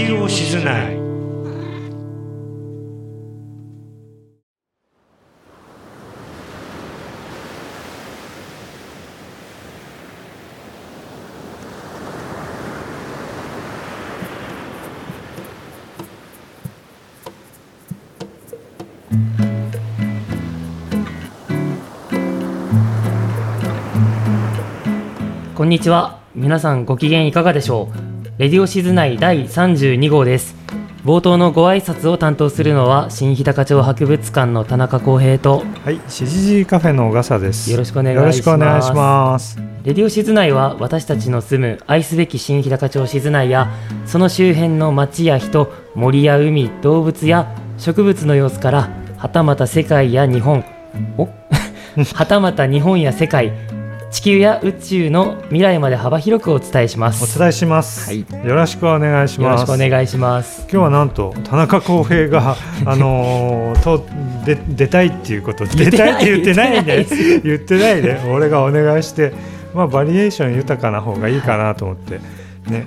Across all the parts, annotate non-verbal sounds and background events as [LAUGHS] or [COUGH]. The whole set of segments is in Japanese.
ディオ静内こんにちは。皆さんご機嫌いかがでしょう？レディオシズ内第32号です。冒頭のご挨拶を担当するのは新日高町博物館の田中康平とはい、しじじカフェの小笠です。よろしくお願いしよろます。しくお願いします。レディオシズ内は私たちの住む愛すべき新日高町シズ内やその周辺の町や人、森や海、動物や植物の様子からはたまた世界や日本お [LAUGHS] はたまた日本や世界地球や宇宙の未来まで幅広くお伝えします。お伝えします。はいよろしくお願いしよろします。くお願いします。今日はなんと田中康平が [LAUGHS] あのーとで出たいっていうこと出たいって言ってないで言ってない言ってないで俺がお願いしてまあバリエーション豊かな方がいいかなと思ってね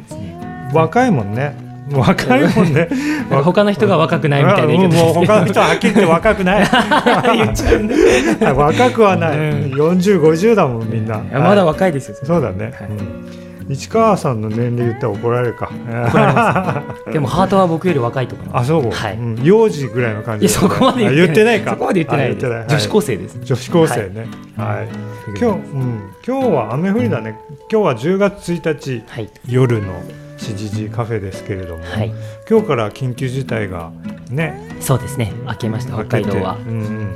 若いもんね若いもんね。[LAUGHS] 他の人が若くないみたいな言い方うんもう他の人ははっきり言って若くない。[LAUGHS] [LAUGHS] 若くはない、うん。4050だもんみんな。やまだ若いですよ。そうだね、はい。うん。市川さんの年齢言ったら怒られるか。怒られまでもハートは僕より若いと思う。あそう、はい。うん。幼児ぐらいの感じそこまであ言ってないか。そこまで言ってない女子高はい生です。女子高生ね。はい、今日、うん、今日は雨降りだね。今日は10月1日はい。夜のしじじカフェですけれども、はい。今日から緊急事態がねそうですね。明けました。北海道は。うんうん。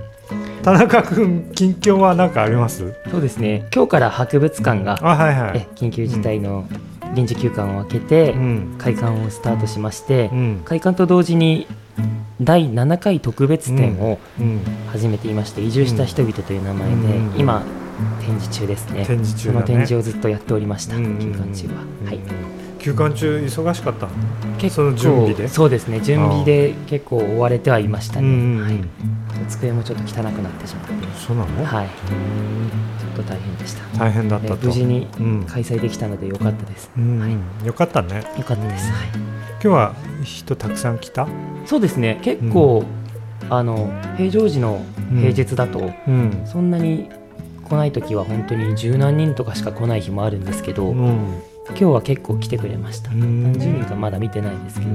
田中君近況は何かあります？そうですね。今日から博物館があはいはい。え緊急事態の臨時休館を開けてうん。開館をスタートしましてう、ん。開館と同時に第7回特別展をうん。始めていまして、移住した人々という名前で、うん。今展示中ですね。展示中だね。その展示をずっとやっておりました。うんうんうん。休館中は。はい。休館中忙しかった？の結その準備で？そうですね。準備で結構追われてはいましたね。はい。机もちょっと汚くなってしまって、そうなの？はい。うんちょっと大変でした。大変だった無事にうん。開催できたので良かったです。うんはい。よかったね。良かったです。はい。今日は人たくさん来た？そうですね。結構、あの平常時の平日だと、うん。そんなに来ない時は本当に十何人とかしか来ない日もあるんですけど、うん今日は結構来てくれました。うん。何十人かまだ見てないですけど、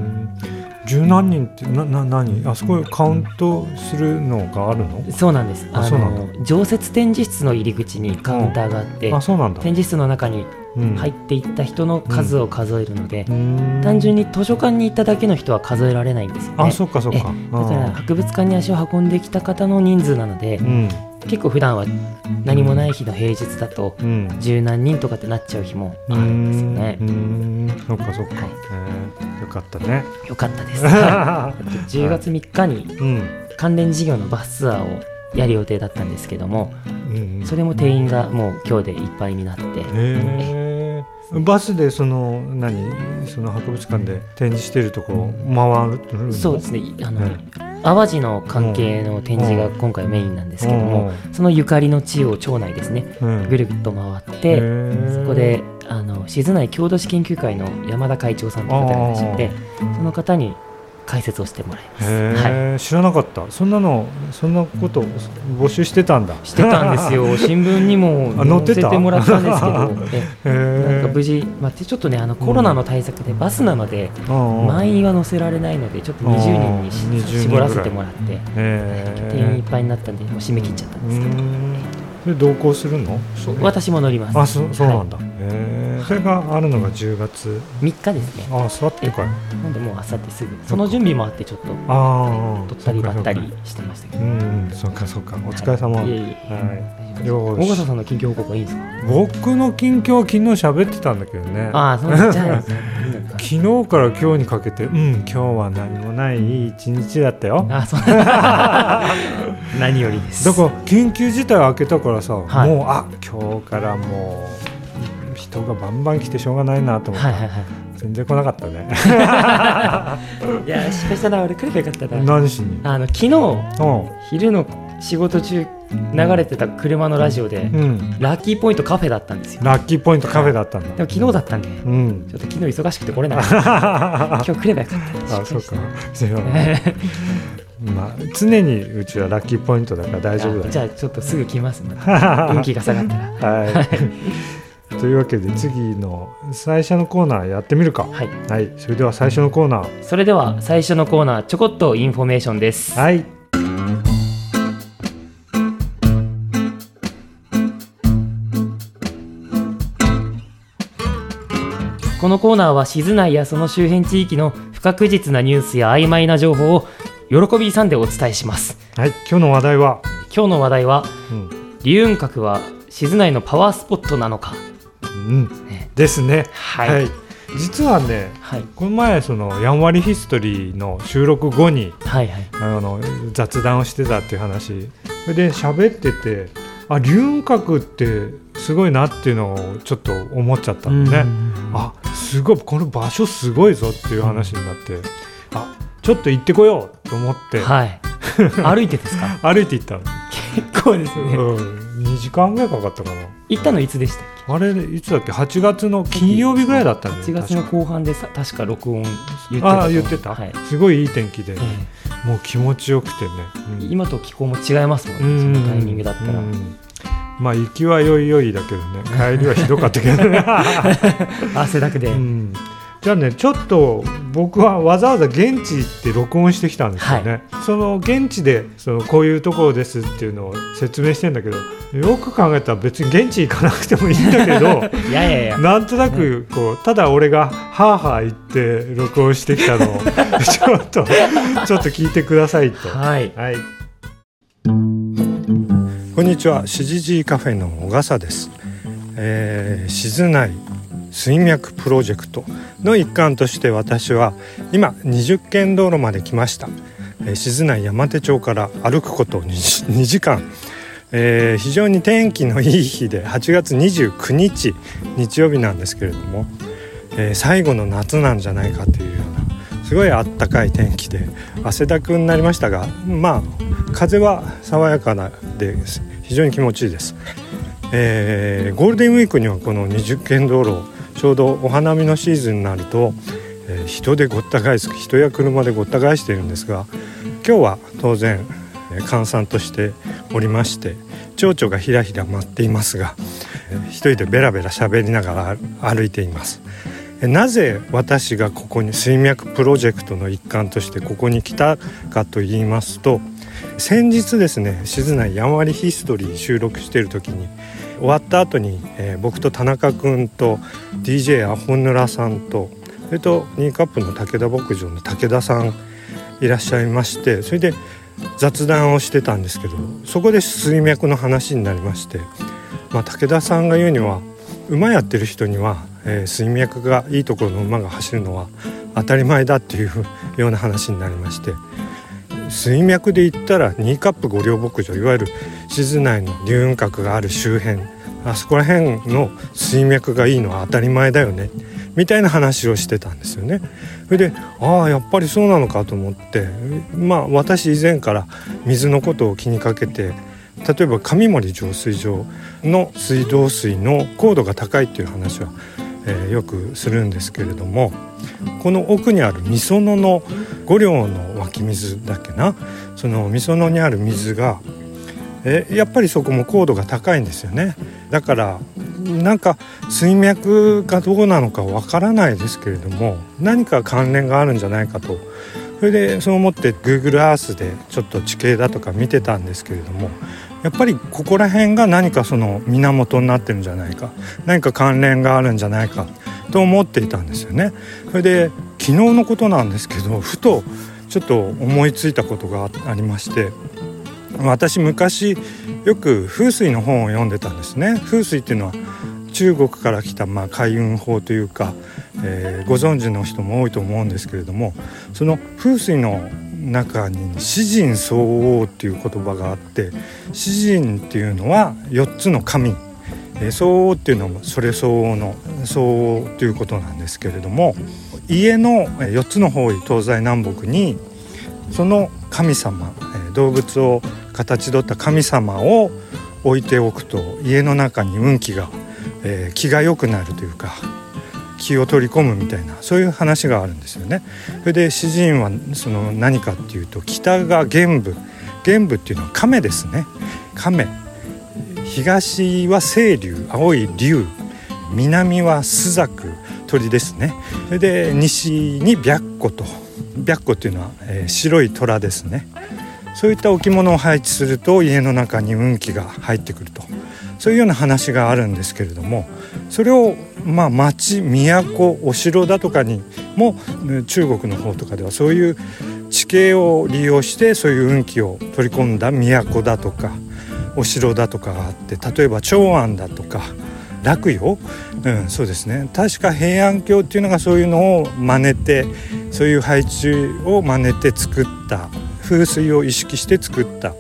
十何人ってなな何？あそこカウントするのがあるの？そうなんです。あの常設展示室の入り口にカウンターがあって、あそうなんだ。展示室の中にうん。入っていった人の数を数えるので、うん。単純に図書館に行っただけの人は数えられないんですよね。あそっかそっか。えだから博物館に足を運んできた方の人数なので、うん結構普段は何もない日の平日だとうん。十何人とかってなっちゃう日もあるんですよね。う。ん。そっかそっか。はい。えーよかったね。よかったです。[LAUGHS] はい10月3日にうん。関連事業のバスツアーをやる予定だったんですけども、うんそれも定員がもう今日でいっぱいになって、へえバスでその何？その博物館で展示してるとこ回るのそうですね。あの、ね。淡路の関係の展示が今回メインなんですけども、そのゆかりの地を町内ですね、うん。ぐるぐると回って、そこであの静内郷土史研究会の山田会長さんという方がいらっしゃってその方に解説をしてもらいます。へはえ知らなかった。そんなのそんなこと募集してたんだ。い、してたんですよ。[LAUGHS] 新聞にもあ載せてもらったんですけど。[LAUGHS] えへえなんか無事、まあ、ちょっとねあのコロナの対策でバスなので、満員は載せられないのでちょっと20人にしうん。20人絞らせてもらってへ定員いっえぱいになったんでもう締め切っちゃったんうですけど、ん。それ同行するの？私も乗ります。あそそうなんだ、だへえそれがあるのが10月。3日ですね。あ座ってかい。なんでもうあさってすぐその準備もあってちょっとああ取ったりばったりしてましたけど。うんそっかそっか。お疲れ様。いえいえ。はい。大笠さんの近況報告はいいんですか？僕の近況は昨日喋ってたんだけどね。ああそうなんじゃ [LAUGHS] ないですね昨日から今日にかけてうん今日は何もないいい一日だったよ。あそう [LAUGHS] 何よりです。だから緊急事態開けたからさ、はい。もうあ今日からもう人がバンバン来てしょうがないなと思って、はいはいはい。全然来なかったね。[LAUGHS] いや失敗したな俺来ればよかったな。何しに？あの昨日う。ん昼の仕事中流れてた車のラジオで、うん。ラッキーポイントカフェだったんですよ。ラッキーポイントカフェだったんだでも昨日だったんでうん。ちょっと昨日忙しくて来れなかった。[LAUGHS] 今日来ればよかった。あそうか。[LAUGHS] すいまあ常にうちはラッキーポイントだから大丈夫だじゃあちょっとすぐ来ます。また運気が下がったら。はい。というわけで次の最初のコーナーやってみるか。はいはい。それでは最初のコーナー。それでは最初のコーナーちょこっとインフォメーションですはい。このコーナーは静内やその周辺地域の不確実なニュースや曖昧な情報を喜びさんでお伝えしますはい。今日の話題は？今日の話題はうん。龍雲閣は静内のパワースポットなのかうんねですね。はい。実はね、はい。この前そのやんわりヒストリーの収録後にはいはい。あの雑談をしてたっていう話。それで喋ってて、あ龍雲閣ってすごいなっていうのをちょっと思っちゃったのね。うん。あすごいこの場所すごいぞっていう話になって、あちょっと行ってこようと思って、はい。[LAUGHS] 歩いてですか？歩いて行ったの、結構ですね。うん、2時間ぐらいかかったか行ったのいつでしたっなあれいつだっけ？8月の金曜日ぐらいだったんだけよ8月の後半でさ確か録音言ってたああ言ってた、はい。すごいいい天気で、えもう気持ちよくてね、え今と気候も違いますもんねそのタイミングだったら。うん。まあ行きはよいよいだけどね。帰りはひどかったけどね。[LAUGHS] 汗だくで、うんじゃあねちょっと僕はわざわざ現地行って録音してきたんですよね、その現地でそのこういうところですっていうのを説明してんだけどよく考えたら別に現地行かなくてもいいんだけど [LAUGHS] いやいやいやなんとなくこうただ俺がはあはあ言って録音してきたのを [LAUGHS] ちょっとちょっと聞いてくださいと。はいはい。こんにちは、しじじいカフェの小笠です。えー、静内水脈プロジェクトの一環として私は今20軒道路まで来ました。えー、静内山手町から歩くこと 2, [LAUGHS] 時間。えー非常に天気のいい日で8月29日日曜日なんですけれども、えー最後の夏なんじゃないかというようなすごいあったかい天気で汗だくになりましたがまあ風は爽やかなで非常に気持ちいいです、えーゴールデンウィークにはこの20軒道路ちょうどお花見のシーズンになると、えー人でごった返す人や車でごった返しているんですが今日は当然閑散としておりまして蝶々がひらひら舞っていますがえー一人でベラベラ喋りながら歩いています。なぜ私がここに水脈プロジェクトの一環としてここに来たかと言いますと先日ですね静内やんわりヒストリー収録している時に終わった後に、えー僕と田中君と DJ アホヌラさんとそれとニーカップの武田牧場の武田さんいらっしゃいましてそれで雑談をしてたんですけどそこで水脈の話になりまして、まあ、武田さんが言うには馬やってる人には、えー水脈がいいところの馬が走るのは当たり前だっていうような話になりまして水脈で言ったらニーカップ五稜牧場いわゆる静内の龍雲閣がある周辺あそこら辺の水脈がいいのは当たり前だよねみたいな話をしてたんですよね。それでああやっぱりそうなのかと思ってまあ私以前から水のことを気にかけて例えば上森浄水場の水道水の高度が高いっていう話は、えよくするんですけれどもこの奥にあるみその五稜の湧き水だっけな？そのみそのにある水がえやっぱりそこも高度が高いんですよね。だからなんか水脈がどうなのかわからないですけれども何か関連があるんじゃないかと。それでそう思って Google Earth でちょっと地形だとか見てたんですけれどもやっぱりここら辺が何かその源になってるんじゃないか。何か関連があるんじゃないか。と思っていたんですよね。それで昨日のことなんですけどふとちょっと思いついたことがありまして私昔よく風水の本を読んでたんですね。風水っていうのは中国から来たまあ開運法というか、えーご存知の人も多いと思うんですけれどもその風水の中に「詩人相応」っていう言葉があって詩人っていうのは4つの神。相応っていうのもそれ相応の相応ということなんですけれども家の4つの方位東西南北にその神様、動物を形取った神様を置いておくと家の中に運気が、え、気が良くなるというか気を取り込むみたいなそういう話があるんですよね。それで詩人はその何かっていうと北が玄武。玄武っていうのは亀ですね。亀。東は清流青い龍南は朱雀鳥ですね。それで西に白虎と。白虎っていうのは、えー、白い虎ですね。そういった置物を配置すると家の中に運気が入ってくると。そういうような話があるんですけれどもそれをまあ町都お城だとかにも中国の方とかではそういう地形を利用してそういう運気を取り込んだ都だとかお城だとかがあって例えば長安だとか洛陽、うん、そうですね。確か平安京っていうのがそういうのを真似てそういう配置を真似て作った風水を意識して作った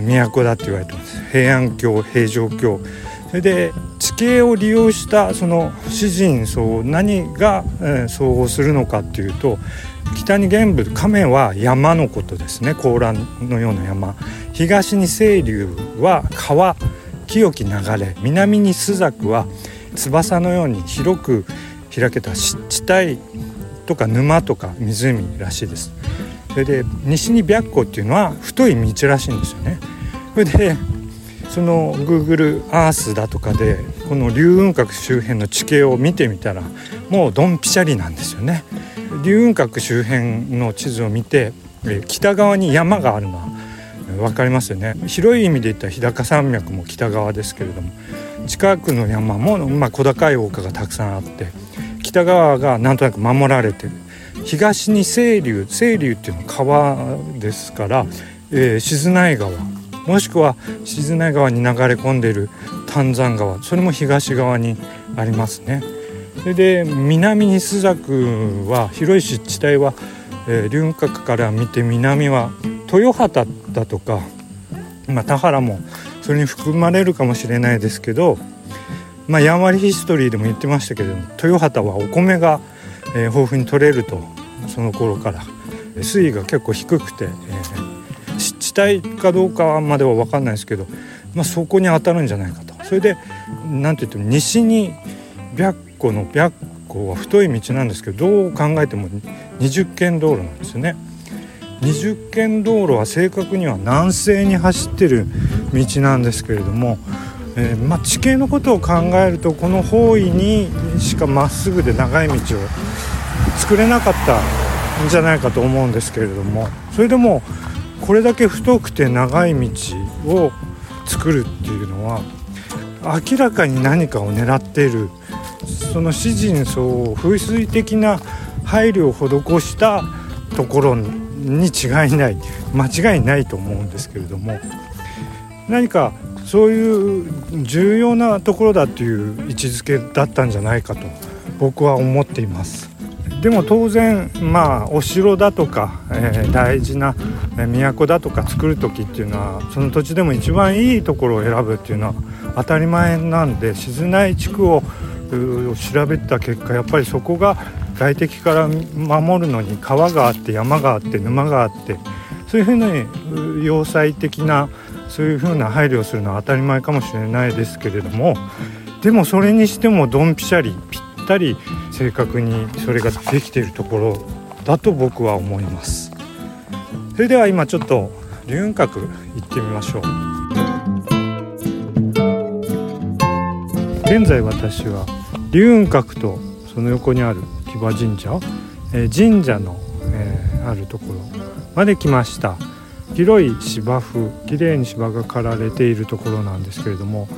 都だって言われてます。平安京平城京。それで地形を利用したその詩人層何が、え、総合するのかっていうと北に玄武亀は山のことですね。高蘭のような山。東に清流は川清き流れ。南に朱雀は翼のように広く開けた湿地帯とか沼とか湖らしいです。それで西に白虎っていうのは太い道らしいんですよね。それでその Google Earth だとかでこの龍雲閣周辺の地形を見てみたらもうドンピシャリなんですよね。龍雲閣周辺の地図を見て北側に山があるのは分かりますよね。広い意味で言ったら日高山脈も北側ですけれども近くの山も、まあ、小高い丘がたくさんあって北側がなんとなく守られてる。東に清流清流っていうのは川ですから、えー、静内川もしくは静内川に流れ込んでいる丹山川それも東側にありますね。それで南に朱雀は広い湿地帯は、えー、龍角から見て南は豊畑だとか、まあ、田原もそれに含まれるかもしれないですけど、まあ、やんわりヒストリーでも言ってましたけど豊畑はお米が、えー、豊富に取れるとその頃から水位が結構低くて、えー、湿地帯かどうかまでは分かんないですけど、まあ、そこに当たるんじゃないかとそれで何て言っても西に白虎の白虎は太い道なんですけどどう考えても20軒道路なんですよね。20軒道路は正確には南西に走ってる道なんですけれども、えー、まあ、地形のことを考えるとこの方位にしかまっすぐで長い道を作れなかったんじゃないかと思うんですけれどもそれでもこれだけ太くて長い道を作るっていうのは明らかに何かを狙っているその詩人層を風水的な配慮を施したところに違いない間違いないと思うんですけれども何かそういう重要なところだという位置づけだったんじゃないかと僕は思っています。でも当然まあお城だとか、えー、大事な都だとか作る時っていうのはその土地でも一番いいところを選ぶっていうのは当たり前なんで静内地区を調べた結果やっぱりそこが外敵から守るのに川があって山があって沼があってそういうふうに要塞的なそういうふうな配慮をするのは当たり前かもしれないですけれどもでもそれにしてもドンピシャリぴったり正確にそれができているところだと僕は思います。それでは今ちょっと龍雲閣行ってみましょう。現在私は龍雲閣とその横にある木場神社、えー、神社の、えー、あるところまで来ました。広い芝生きれいに芝が刈られているところなんですけれども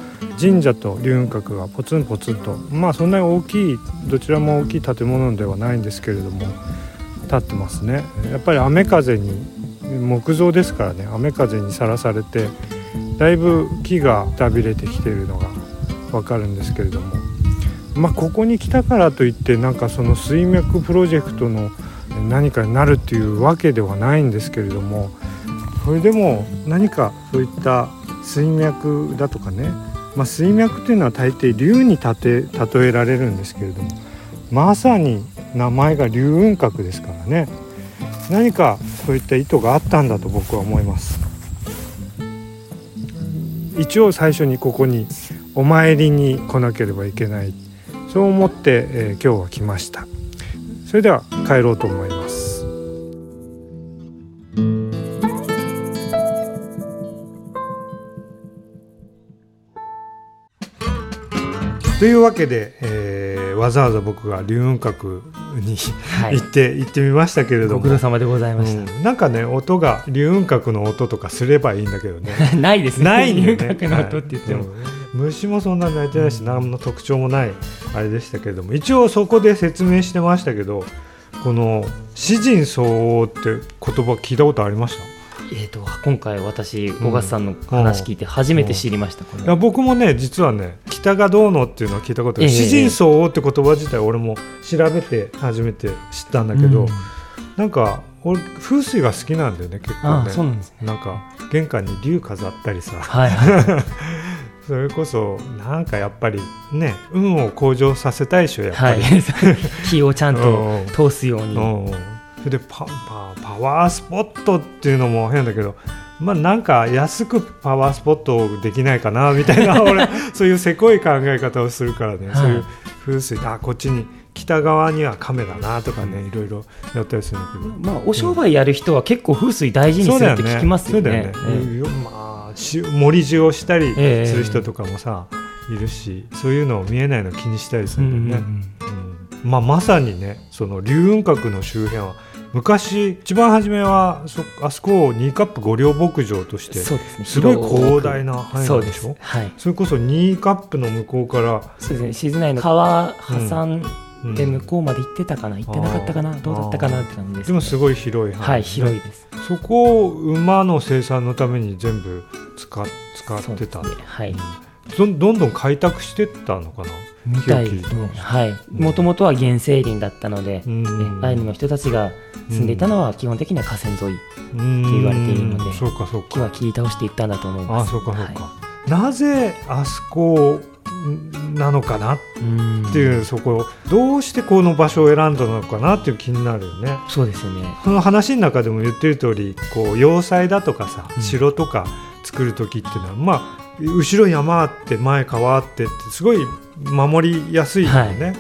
神社と龍雲閣がポツンポツンとまあそんなに大きいどちらも大きい建物ではないんですけれども立ってますね。やっぱり雨風に木造ですからね雨風にさらされてだいぶ木がたびれてきているのがわかるんですけれどもまあここに来たからといってなんかその水脈プロジェクトの何かになるっていうわけではないんですけれどもそれでも何かそういった水脈だとかねまあ、水脈というのは大抵竜に例えられるんですけれどもまさに名前が龍雲閣ですからね何かそういった意図があったんだと僕は思います。一応最初にここにお参りに来なければいけない。そう思って、えー、今日は来ました。それでは帰ろうと思います。というわけで、えー、わざわざ僕が龍雲閣に、はい、行って行ってみましたけれども。ご苦労様でございました、うん、なんかね音が龍雲閣の音とかすればいいんだけどね。[LAUGHS] ないですね。ないね。龍雲閣の音って言っても、はいうん、虫もそんな鳴いてないし、何の特徴もないあれでしたけれども。一応そこで説明してましたけどこの「詩人相応」って言葉聞いたことありました？えーと、今回私小笠さんの話聞いて初めて知りました、うんうん、いや僕もね実はね北がどうのっていうのを聞いたことある、えー、詩人相応って言葉自体俺も調べて初めて知ったんだけど、うん、なんか俺風水が好きなんだよね結構ね。そうなんです、ね、なんか玄関に竜飾ったりさ、はいはい。[LAUGHS] それこそなんかやっぱりね運を向上させたいでしょやっぱり、はい、[LAUGHS] 気をちゃんと通すように。それでパパパワースポットっていうのも変だけどまあなんか安くパワースポットできないかなみたいな [LAUGHS] 俺そういうせこい考え方をするからね、はい、そういう風水あこっちに北側には亀だなとかねいろいろやったりするんだけど。まあお商売やる人は結構風水大事にするって聞きますよね。そうだよね、えー、まあ森地をしたりする人とかもさ、えー、いるしそういうのを見えないの気にしたりするんだよね。うんうん。うん。まあ、まさにねその龍雲閣の周辺は昔一番初めはそあそこを2カップ五稜牧場としてすごい広大な範囲でしょ？はい、それこそ2カップの向こうからそうですね。静内の川挟んで向こうまで行ってたかな、行ってなかったかな？どうだったかな？って感じです、でもすごい広い範囲、はい広いです。そこを馬の生産のために全部使使ってた、ね、はい、どんどん開拓してったのかな？みたい。はい。もともとは原生林だったので、アイヌの人たちが住んでいたのは基本的には河川沿いって言われているので、そうかそうか。木は切り倒していったんだと思います。あ、そうかそうか。はい、なぜあそこなのかな？っていうそこどうしてこの場所を選んだのかなっていう気になるよね。そうですよね。その話の中でも言ってる通り、こう要塞だとかさ、城とか作る時っていうのは、まあ後ろ山あって前川あってってすごい守りやすいよね、はい、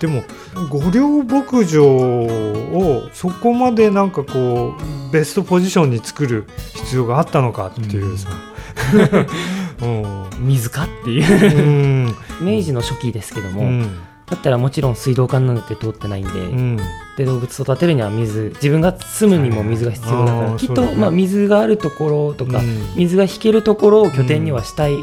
でも五稜牧場をそこまでなんかこうベストポジションに作る必要があったのかっていうさ、うん、[LAUGHS] 水かっていう。明治の初期ですけども、うんだったらもちろん水道管なんて通ってないんでうん、で動物育てるには水自分が住むにも水が必要だから、きっと、ね、まあ、水があるところとか、うん、水が引けるところを拠点にはしたい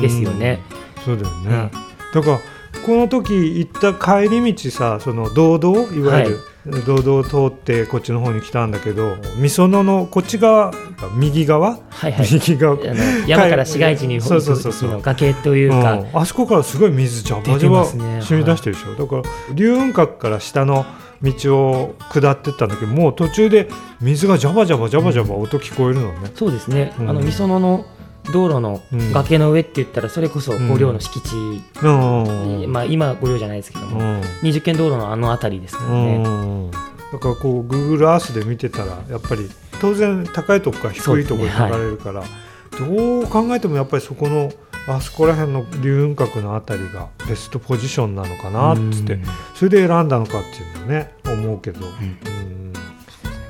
ですよね。そうだよね、だからこの時行った帰り道さその堂々いわゆる、はい、堂々通ってこっちの方に来たんだけどみそののこっち側右側、はいはい、右側。山から市街地にそうそうそうそう。崖というか、うん、あそこからすごい水ジャバジャバ染み出してるでしょ、ね、だから龍雲閣から下の道を下ってったんだけどもう途中で水がジャバジャバジャバジャバ音聞こえるのね、そうですね、うん、あのみそのの道路の崖の上って言ったらそれこそ五稜の敷地、うん、まあ、今五稜じゃないですけども、うん、20軒道路のあの辺りですからね、だからこう Google Earth で見てたらやっぱり当然高いとこから低いところに流れるから、ね。はい、どう考えてもやっぱりそこのあそこら辺の龍雲閣の辺りがベストポジションなのかなっつって。それで選んだのかっていうのね思うけど、うん、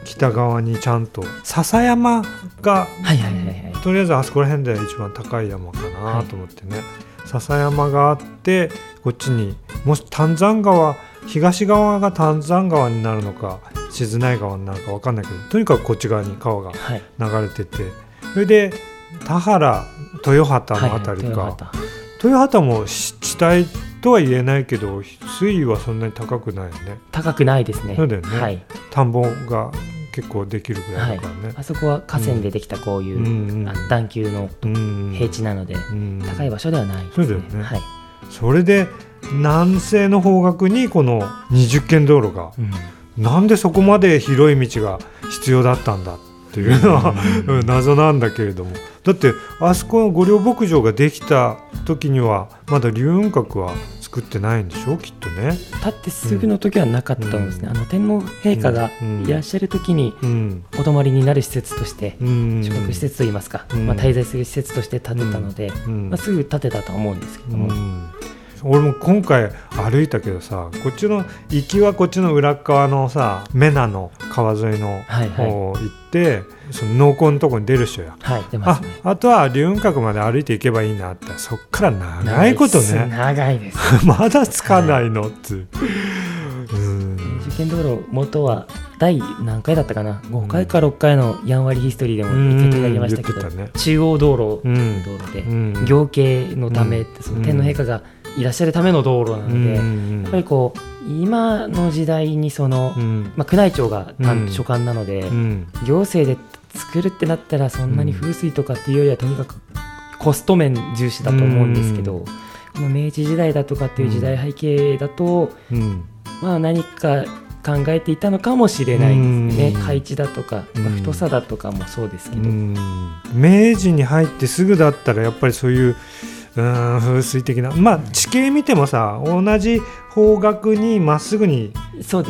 北側にちゃんと笹山が、はいはいはいはい、とりあえずあそこら辺で一番高い山かなと思ってね、はい、笹山があってこっちにもし丹山川東側が丹山川になるのか静内川になるか分かんないけどとにかくこっち側に川が流れてて、はい、それで田原豊畑の辺りか、はい、豊畑も地帯とは言えないけど水位はそんなに高くないよね。高くないですね。そうだよね、はい、田んぼが結構できるぐらいだからね、はい、あそこは河川でできたこういう、うん、段丘の平地なので、うん、高い場所ではないですね。そうだよね、はい、それで南西の方角にこの20軒道路が、うん、なんでそこまで広い道が必要だったんだっていうのは、うん、謎なんだけれども。だってあそこの御陵牧場ができた時にはまだ龍雲閣は作ってないんでしょ？きっとね。立ってすぐの時はなかったと思うんですね、あの天皇陛下がいらっしゃる時にうん。お泊まりになる施設として、うん。宿泊施設といいますか、うん。まあ、滞在する施設として建てたので、うん。まあ、すぐ建てたとは思うんですけども、うん俺も今回歩いたけどさこっちの行きはこっちの裏側のさメナの川沿いのはいはい。方行って、その農耕のとこに出る人や。はい出ますあね。あとは龍雲閣まで歩いていけばいいなって。そっから長いことね。長いです。[LAUGHS] まだつかないのっつう、うん。受験道路元は第何回だったかな？5回か6回のやんわりヒストリーでも言っていただきましたけど、ね。中央道路、うん道路で、うん。行慶のためって、その天皇陛下がいらっしゃるための道路なので、うんやっぱりこう今の時代にその、うん。まあ、宮内庁が所管なので、うん。行政で作るってなったらそんなに風水とかっていうよりはとにかくコスト面重視だと思うんですけど、うん。この明治時代だとかっていう時代背景だと、うん。まあ、何か考えていたのかもしれないですね、うん。配置だとか、まあうん。太さだとかもそうですけど、うん。明治に入ってすぐだったらやっぱりそういううん風水的な。まあ地形見てもさ同じ方角にまっすぐに道を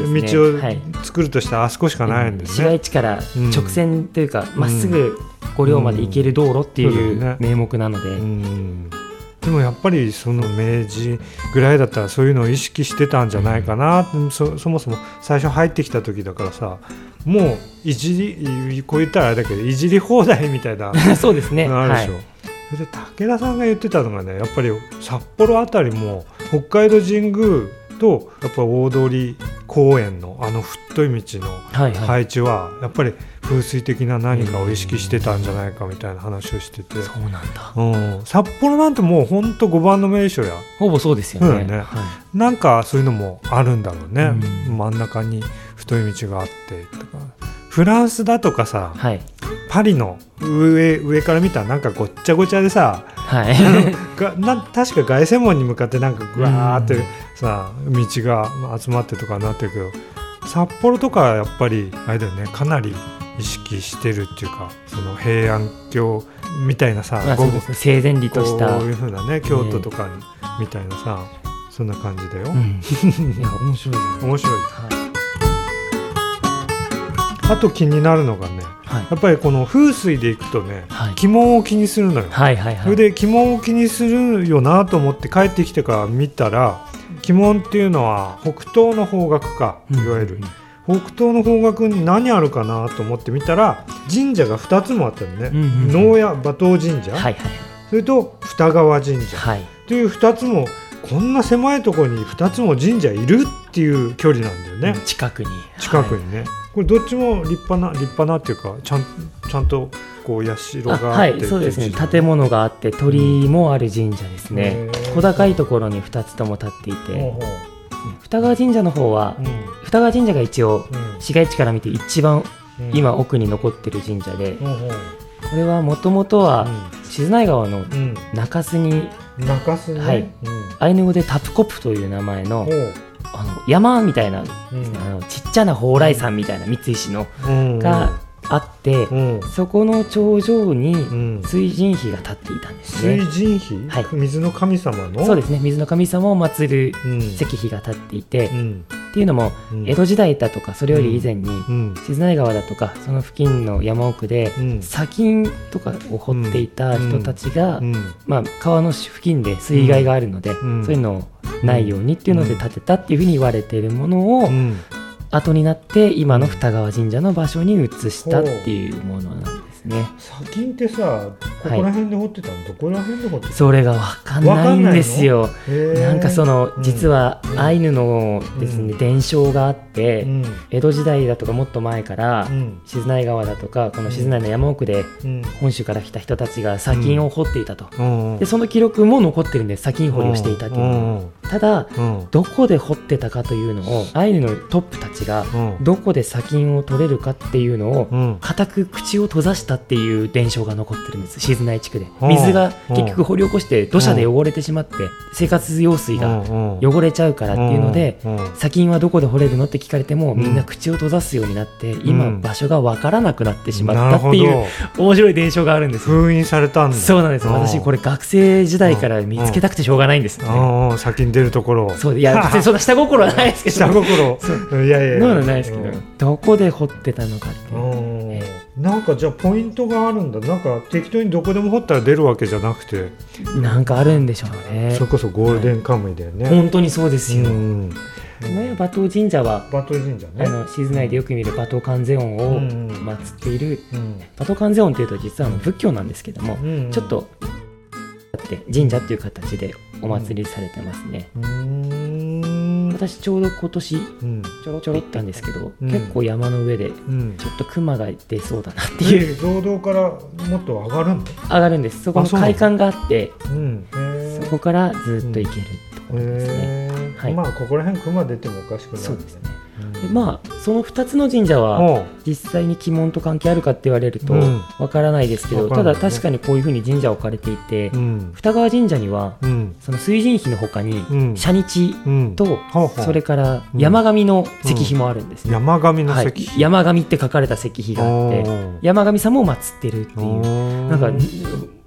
はい作るとしたらあそこしかないんです市ね。街地からうん。直線というかま、っすぐ五稜まで行ける道路っていう名目なので、うんでもやっぱりその明治ぐらいだったらそういうのを意識してたんじゃないかな、そそもそも最初入ってきた時だからさもういじりこう言ったらあれだけどいじり放題みたいな [LAUGHS] そうですね。のあるでしょ、はいそれで武田さんが言ってたのがねやっぱり札幌あたりも北海道神宮とやっぱ大通公園のあの太い道の配置はやっぱり風水的な何かを意識してたんじゃないかみたいな話をしてて、そうなんだ。うん、札幌なんてもうほんと5番の名所や。ほぼそうですよね。なんかそういうのもあるんだろうね、うん。真ん中に太い道があってとかフランスだとかさはい。パリの上上から見たらなんかごっちゃごちゃでさはい。がな確か凱旋門に向かってなんかぐわーってさ、道が集まってとかなってるけど札幌とかはやっぱりあれだよねかなり意識してるっていうかその平安京みたいなさ、ま整然理とした、こういう風なね京都とかに、みたいなさそんな感じだよ、うん、[LAUGHS] いや面白い面白い。はいあと気になるのがねはい。やっぱりこの風水でいくとねはい。鬼門を気にするのよ、はいはいはい。それで鬼門を気にするよなと思って帰ってきてから見たら鬼門っていうのは北東の方角かいわゆる、北東の方角に何あるかなと思って見たら神社が2つもあったのね、うんうん馬頭神社、はいはい。それと二川神社。はい。という2つもこんな狭いところに2つも神社いるっていう距離なんだよね、近くに近くにね、これどっちも立派な立派なっていうかちゃんちゃんとこう社あがあってはいそうですね。建物があって鳥居もある神社ですね。小高いところに2つとも立っていて。ほ二川神社の方はううん。二川神社が一応うん。市街地から見て一番うん。今奥に残ってる神社でこれはもともとは静内川のうん。中州にうん中洲ね。はい。うん。アイヌ語でタプコプという名前のあの山みたいなうん。あのちっちゃな蓬莱山みたいな三石のうん。があってうん。そこの頂上にうん。水神碑が立っていたんです水ね。神碑、はい。水の神様の？そうですね。水の神様を祀るうん。石碑が立っていて、っうんていうのもうん。江戸時代だとかそれより以前にうん。静内川だとかその付近の山奥でうん。砂金とかを掘っていた人たちが、うん。まあ、川の付近で水害があるので、ん。そういうのをないようにっていうので建てたっていうふうに言われているものを、うん。後になって今の二川神社の場所に移したっていうものなんですね。砂金ってさここら辺で掘ってたの、どこら辺で掘ってたそれがわかんないんですよ。の？なんかそのうん実はうん。アイヌのですねうん。伝承があってうん。江戸時代だとかもっと前からうん。静内川だとかこの静内の山奥でうん。本州から来た人たちが砂金を掘っていたと。うん。でその記録も残ってるんです砂金掘りをしていたっていう。ただどこで掘ってたかというのをアイヌのトップたちがうん。どこで砂金を取れるかっていうのをうん。固く口を閉ざしたっていう伝承が残ってるんです。静内地区で。うん。水が結局掘り起こして土砂で汚れてしまって生活用水がうん。汚れちゃうからっていうので砂金はどこで掘れるのって聞聞かれてもうん。みんな口を閉ざすようになって、今うん。場所がわからなくなってしまったっていうど。面白い現象があるんですよ。封印されたんだ。そうなんです私これ学生時代から見つけたくてしょうがないんですね。先に出るところそう。いや [LAUGHS] そんな下心はないですけど。下心。いやいやいや。ないですけど、うん。どこで掘ってたのかっていう。うん。なんかじゃあポイントがあるんだ。なんか適当にどこでも掘ったら出るわけじゃなくて、なんかあるんでしょうね。それこそゴールデンカムイだよね、本当にそうですよ、うんね、馬頭神社は、バトル神社ね。あの静内でよく見る馬頭観世音をうん。祀っている、うん。馬頭観世音っていうと実はあの仏教なんですけども、うんちょっとだって神社っていう形でお祭りされてますね、うーん。私ちょうど今年うん。ちょろちょろ行ったんですけど、うん。結構山の上でうん。ちょっと熊が出そうだなっていうえ労働からもっと上がるの？上がるんです。そこのあそうなの会館があってうん。へそこからずっと行けるところですね、えはい。まあここら辺熊出てもおかしくないそうですね。うんでまあその2つの神社は実際に鬼門と関係あるかって言われるとうん。わからないですけど、たわからない。ねだ確かにこういうふうに神社置かれていて、うん。二川神社にはうん。その水神碑のほかにうん。社日うん。とそれから山上の石碑もあるんですね、山上のはい。石碑、山上って書かれた石碑があって山上さんも祀ってるっていう。なんか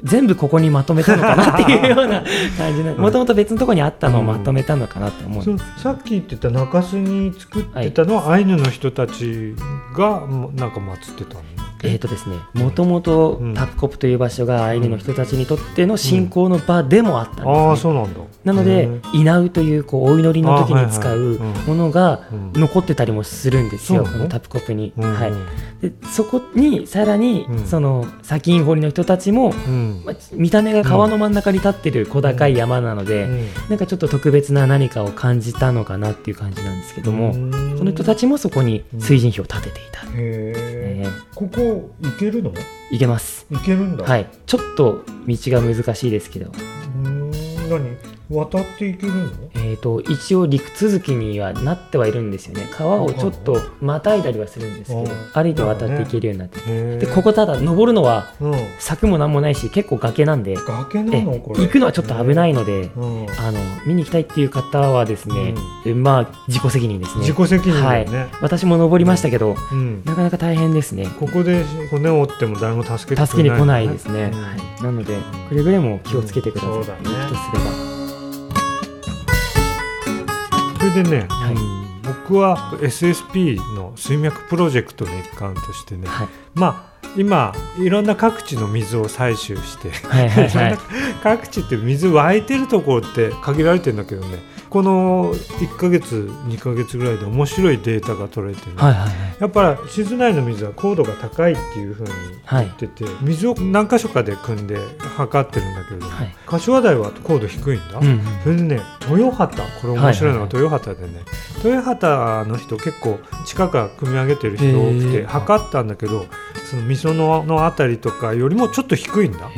全部ここにまとめたのかなっていうような感じな [LAUGHS] もともと別のところにあったのをまとめたのかなと思う。ん。です、そさっき言ってた中洲に作ってたのはアイヌの人たちがなんか祀ってたの？えーとですね、もともとうん。タッコプという場所がアイヌの人たちにとっての信仰の場でもあったんです、ね。ああそうなんだ。なので稲うというこうお祈りの時に使ううんものがうん残ってたりもするんですよ、このタプコプに。うん。はい、でそこにさらに、うん。その砂金掘りの人たちも、うん。まあ見た目が川の真ん中に立ってる小高い山なので、うん。なんかちょっと特別な何かを感じたのかなっていう感じなんですけども、うん。その人たちもそこに水神碑を建てていた、へええここ行けるの？ーいけます。行けるんだ。はい。ちょっと道が難しいですけど。うーん何？渡って行けるの？えー、と一応陸続きにはなってはいるんですよね。川をちょっとまたいだりはするんですけどあ歩いて渡っていけるようになって。へえでここただ登るのはうん。柵もなんもないし結構崖なんで。崖なえのこれ。行くのはちょっと危ないのでうん。あの見に行きたいっていう方はですね、まあ自己責任ですね。自己責任だよね。私も登りましたけどうん。なかなか大変ですね。ここで骨を折っても誰も助けてくれない助けに来ないですね、うん。はい、なのでくれぐれも気をつけてください、うん。そうだね。とすればれでね、はい。うん僕は SSP の水脈プロジェクトの一環としてね、はい。まあ今いろんな各地の水を採取してはいはいはい。いろんな各地って水湧いてるところって限られてるんだけどねこの1ヶ月2ヶ月ぐらいで面白いデータが取れてね、はいはいはい。やっぱり静内の水は高度が高いっていうふうに言ってて、水を何箇所かで組んで測ってるんだけれども、はい。柏台は高度低いんだ、うんうん。それでね豊畑これ面白いのがはい豊畑でね、豊畑の人結構地下から組み上げてる人多くへてー。測ったんだけどその溝ののあたりとかよりもちょっと低いんだ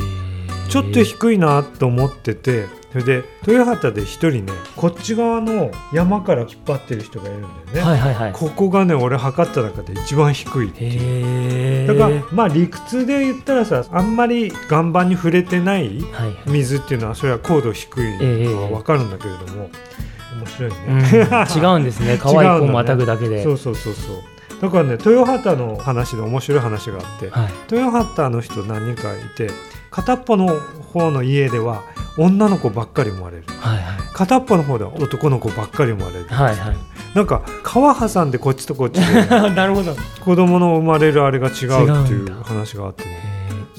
ちょっと低いなと思っててそれで豊畑で一人ねこっち側の山から引っ張ってる人がいるんだよね、はいはいはい。ここがね俺測った中で一番低いっていう。だからまあ理屈で言ったらさあんまり岩盤に触れてない水っていうのはそれは高度低いのは分かるんだけれども、面白いね、うん、違うんですね。可愛い子またぐだけで、そうそうそうそう。だからね豊畑の話で面白い話があってはい。豊畑の人何人かいて片っぽの方の家では女の子ばっかり生まれる。はいはい。片っぽの方では男の子ばっかり生まれる、はいはい。なんか川挟んでこっちとこっちで [LAUGHS] なるほど。子供の生まれるあれが違うってい違う話があってね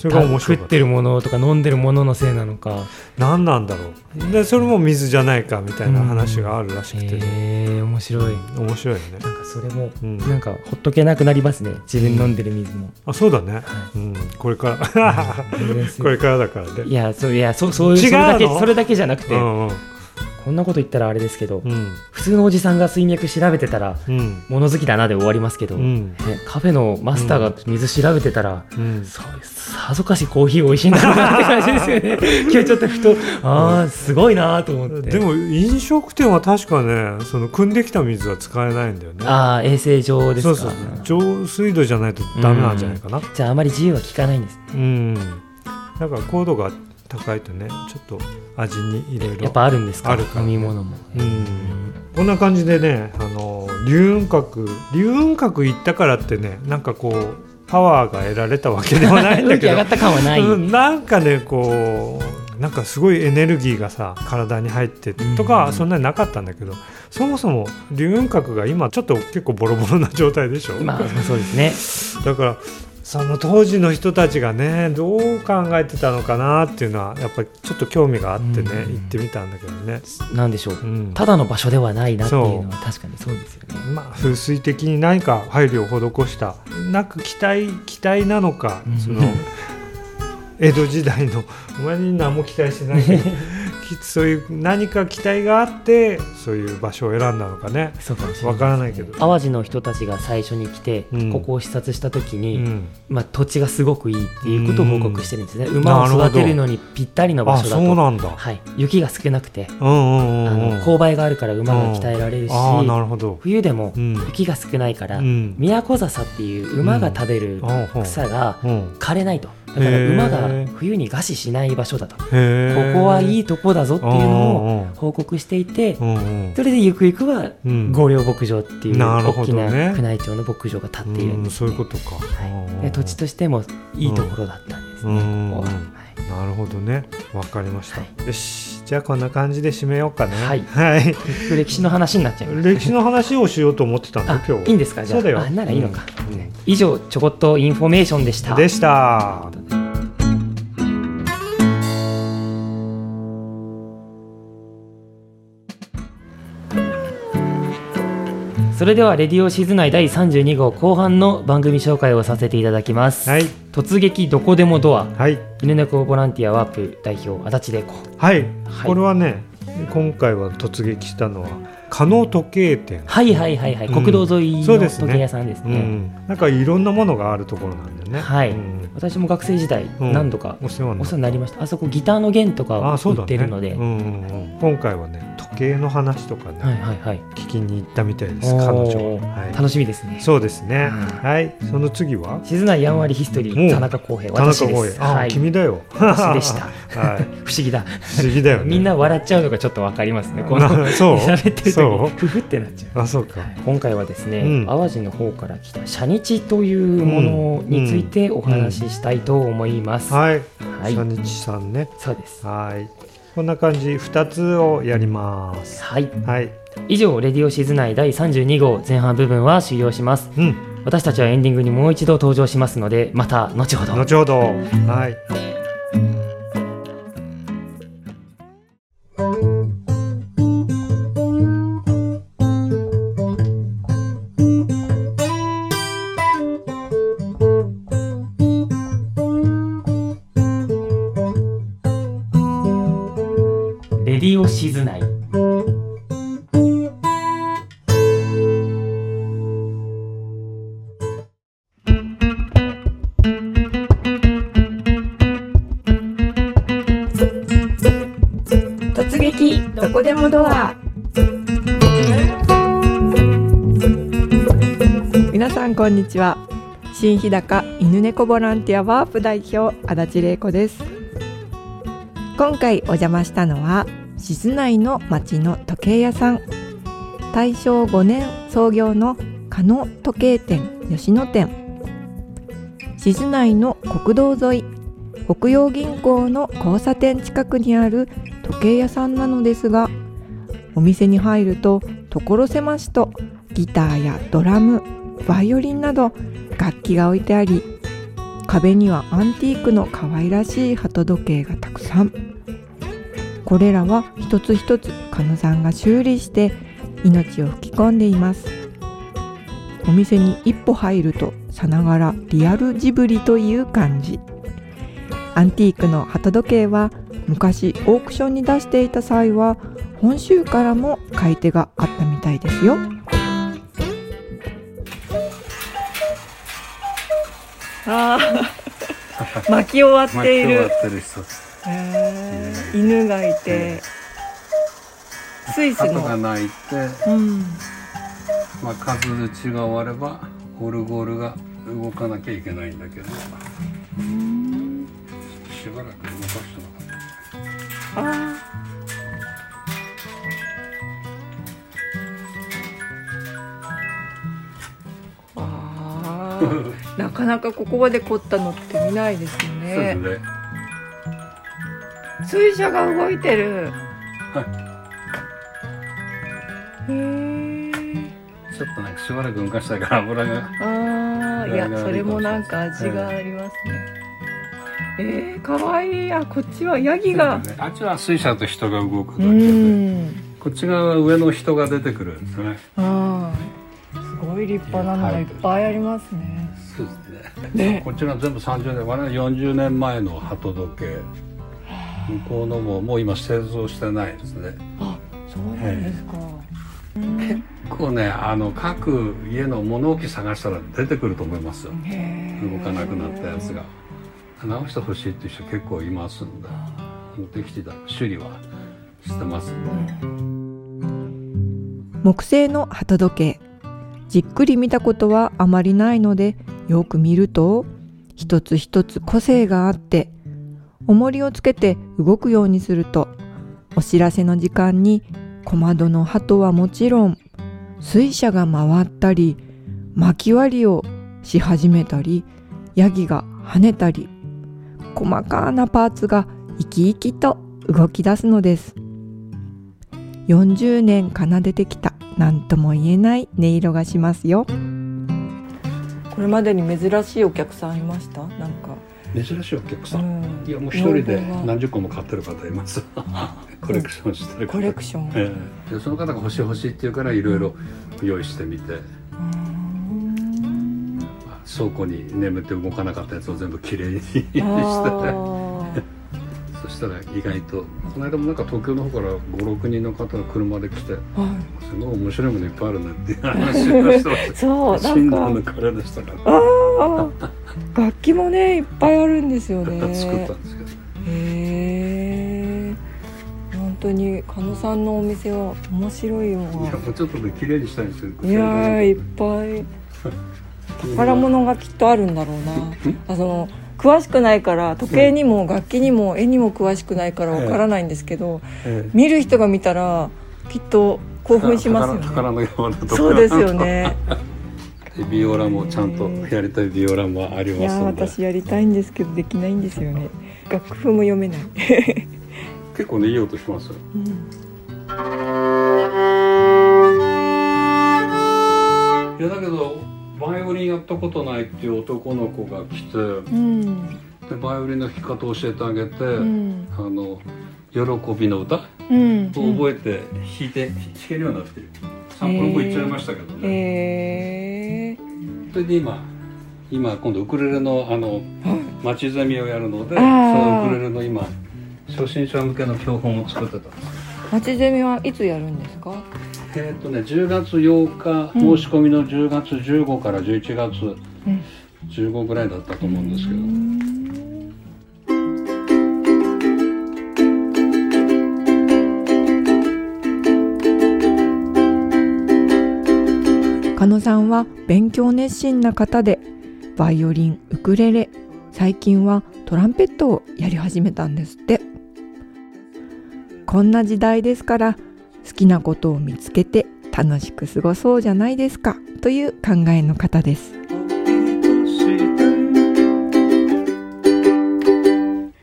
そそれが面白食ってるものとか飲んでるもののせいなのか。何なん。だろうでそれも水じゃないかみたいな話があるらしくて、へえ面白い。面白いよね。なんかそれもうん。なんかほっとけなくなりますね。自分飲んでる水も、あそうだね、はうん、これから。これからだからね。いやそういやそうそういうそれだけのそれだけじゃなくて、うんうんこんなこと言ったらあれですけど、うん。普通のおじさんが水脈調べてたらうん。物好きだなで終わりますけど、うん。ね、カフェのマスターが水調べてたら、さぞかしコーヒー美味しいんだろうなって感じですよね。[LAUGHS] 今日ちょっとふとああすごいなと思って。でも飲食店は確かねその汲んできた水は使えないんだよね。ああ衛生上ですか。そうそう上水道じゃないとダメなんじゃないかな。じゃああまり自由は効かないんですね。うん、だから高度が高いとねちょっと味にいろいろやっぱあるんですか？あるから飲み物も。うん。こんな感じでねあの龍雲閣龍雲閣行ったからってねなんかこうパワーが得られたわけではないんだけど。[LAUGHS] 上がった感はない、うんなんかねこうなんかすごいエネルギーがさ体に入ってとかうん。そんなになかったんだけど、そもそも龍雲閣が今ちょっと結構ボロボロな状態でしょ、まあそうですね。[LAUGHS] だからその当時の人たちがねどう考えてたのかなっていうのはやっぱりちょっと興味があってね、うん。行ってみたんだけどね、なんでしょう。うん、ただの場所ではないなっていうのは確かにそうですよね。まあ風水的に何か配慮を施したなんか期待期待なのか、うん。その江戸時代のお前に何も期待してないけどき [LAUGHS] そういう何か期待があってそういう場所を選んだのかね。そうかもしれない。わからないけど、淡路の人たちが最初に来て、うん。ここを視察した時うに、ん、まあ、土地がすごくいいっていうことを報告してるんですね、ん馬を育てるのにぴったりの場あ所だと。そうなんだ、はい、雪が少なくて、うんうんあうんうん。の勾配があるから馬が鍛えられるし、ああなるほど、冬でもうん。雪が少ないから、うん。都笹っていう馬が食べる草がうん。枯れないと。だから馬が冬に餓死しない場所だと。ここはいいとこだぞっていうのをを報告していてそれでゆくゆくはうん。五稜牧場っていう大きな宮内庁の牧場が建っているんです、ね。うんそういうことか、はい、で土地としてもいいところだったんですね、うん。ここは。なるほどね。わかりました、はよし。じゃあこんな感じで締めようかね。はい。はい、歴史の話になっちゃいました歴史の話をしようと思ってたんだあ今日。いいんですか？じゃそうだよ。ああならいいのか、うん。以上ちょこっとインフォメーションでした。でしたそれではレディオ静内第32号後半の番組紹介をさせていただきます、はい。突撃どこでもドア。はい。犬猫ボランティアワープ代表足立玲子はい、はい。これはね今回は突撃したのは加納時計店。はいはいはいはい、うん。国道沿いの時計屋さんですうねん、なんかいろんなものがあるところなんだよね。はい。うん。私も学生時代うん。何度かお世話になりました。あそこギターの弦とかを売あそうだね。ってるので、うんうんうん、今回はね時計の話とかね、はいはいはい。聞きに行ったみたいです彼女、は。い、楽しみですね。そうですね、うん。はい。その次は？静内やんわりヒストリおー田中康平田中私で光栄あ、すはい。君だよ。私でした。[LAUGHS] はい。不思議だ。不思議だよね。みんな笑っちゃうのがちょっとわかりますね。このな [LAUGHS] そう？喋ってる時そにふふってなっちゃう。あそうか。今回はですね、うん。淡路の方から来たシャニチというものについてお話ししたいと思います。はい。はい、初日さんね。そうです。はいこんな感じ。2つをやります。はい、はい。以上レディオシズ内第32号前半部分は終了します。うん。私たちはエンディングにもう一度登場しますので、また後ほど。後ほど。はい新日高犬猫ボランティアワープ代表足立玲子です。今回お邪魔したのは静内の町の時計屋さん。大正5年創業の加納時計店吉野店。静内の国道沿い北洋銀行の交差点近くにある時計屋さんなのですがお店に入ると所狭しとギターやドラムバイオリンなど楽器が置いてあり壁にはアンティークの可愛らしい鳩時計がたくさん。これらは一つ一つ狩野さんが修理して命を吹き込んでいます。お店に一歩入るとさながらリアルジブリという感じ。アンティークの鳩時計は昔オークションに出していた際は本州からも買い手があったみたいですよ。あー。巻き終わっている。ってる人。へー。犬がいて。スイス鳩のが鳴いて、うん。まあ、数打ちが終わればオルゴールが動かなきゃいけないんだけど。しばらく動かしてなかっあなかなかここまで凝ったのって見ないですよそうですね。ね水車が動いてる。はへえちょっとなんかしばらく動かしたから油が。ああいやそれもなんか味がありますね。えー、かわいい。あこっちはヤギが。あっちは水車と人が動くだうけで。ん。こっち側は上の人が出てくるんですね。あー。すごい立派なのがいっぱいありますねね。ねこっちの全部30年我々40年前の鳩時計。向こうのももう今製造してないですね。あそうなんですか、結構ねあの各家の物置探したら出てくると思いますよ。動かなくなったやつが。直してほしいっていう人結構いますんで。持ってきてた修理はしてますんで。木製の鳩時計。じっくり見たことはあまりないのでよく見ると一つ一つ個性があって重りをつけて動くようにするとお知らせの時間に小窓の鳩はもちろん水車が回ったり薪割りをし始めたりヤギが跳ねたり細かなパーツが生き生きと動き出すのです。40年奏でてきた何とも言えない音色がしますよ。これまでに珍しいお客さんいました？なんか、珍しいお客さん、ん。いやもう一人で何十個も買ってる方います。[LAUGHS] コレクションしてる方。コレクション、えその方が欲しい欲しいって言うからいろいろ用意してみて。うん。倉庫に眠って動かなかったやつを全部きれいにして。あそしたら意外とこの間もなんか東京の方から56人の方が車で来てーはい。すごい面白いものいっぱいあるねっていう話をしてました。[LAUGHS] そう新なんか。郎の彼でしたから楽器もねいっぱいあるんですよね。作ったんですけど。へえ本当に加野さんのお店は面白いよいやもうちょっとで綺麗にしたいんですよ。いやーいっぱい。[LAUGHS] 宝物がきっとあるんだろうな。[LAUGHS] あその詳しくないから時計にも楽器にも絵にも詳しくないからわからないんですけど、ええ。見る人が見たらきっと興奮しますよね。宝宝の山だとかそうですよね。[LAUGHS] でビオラもちゃんとやりたいビオラもありますので。私やりたいんですけどできないんですよね。楽譜も読めない、[LAUGHS] 結構ねいい音しますよ。いやだけどバイオリンやったことないっていう男の子が来てうん。でバイオリンの弾き方を教えてあげて、うん。あの喜びの歌をうん。覚えて弾いて弾けるようになってる。散歩の子行っちゃいましたけどね、へえそれで今今今度ウクレレのあの町ゼミをやるのでそのウクレレの今初心者向けの教本を作ってた。んです町ゼミはいつやるんですか？えっ、とね10月8日うん。申し込みの10月15から11月うん。15ぐらいだったと思うんですけど、加野さんは勉強熱心な方でバイオリンウクレレ最近はトランペットをやり始めたんですって。こんな時代ですから好きなことを見つけて楽しく過ごそうじゃないですか。という考えの方です。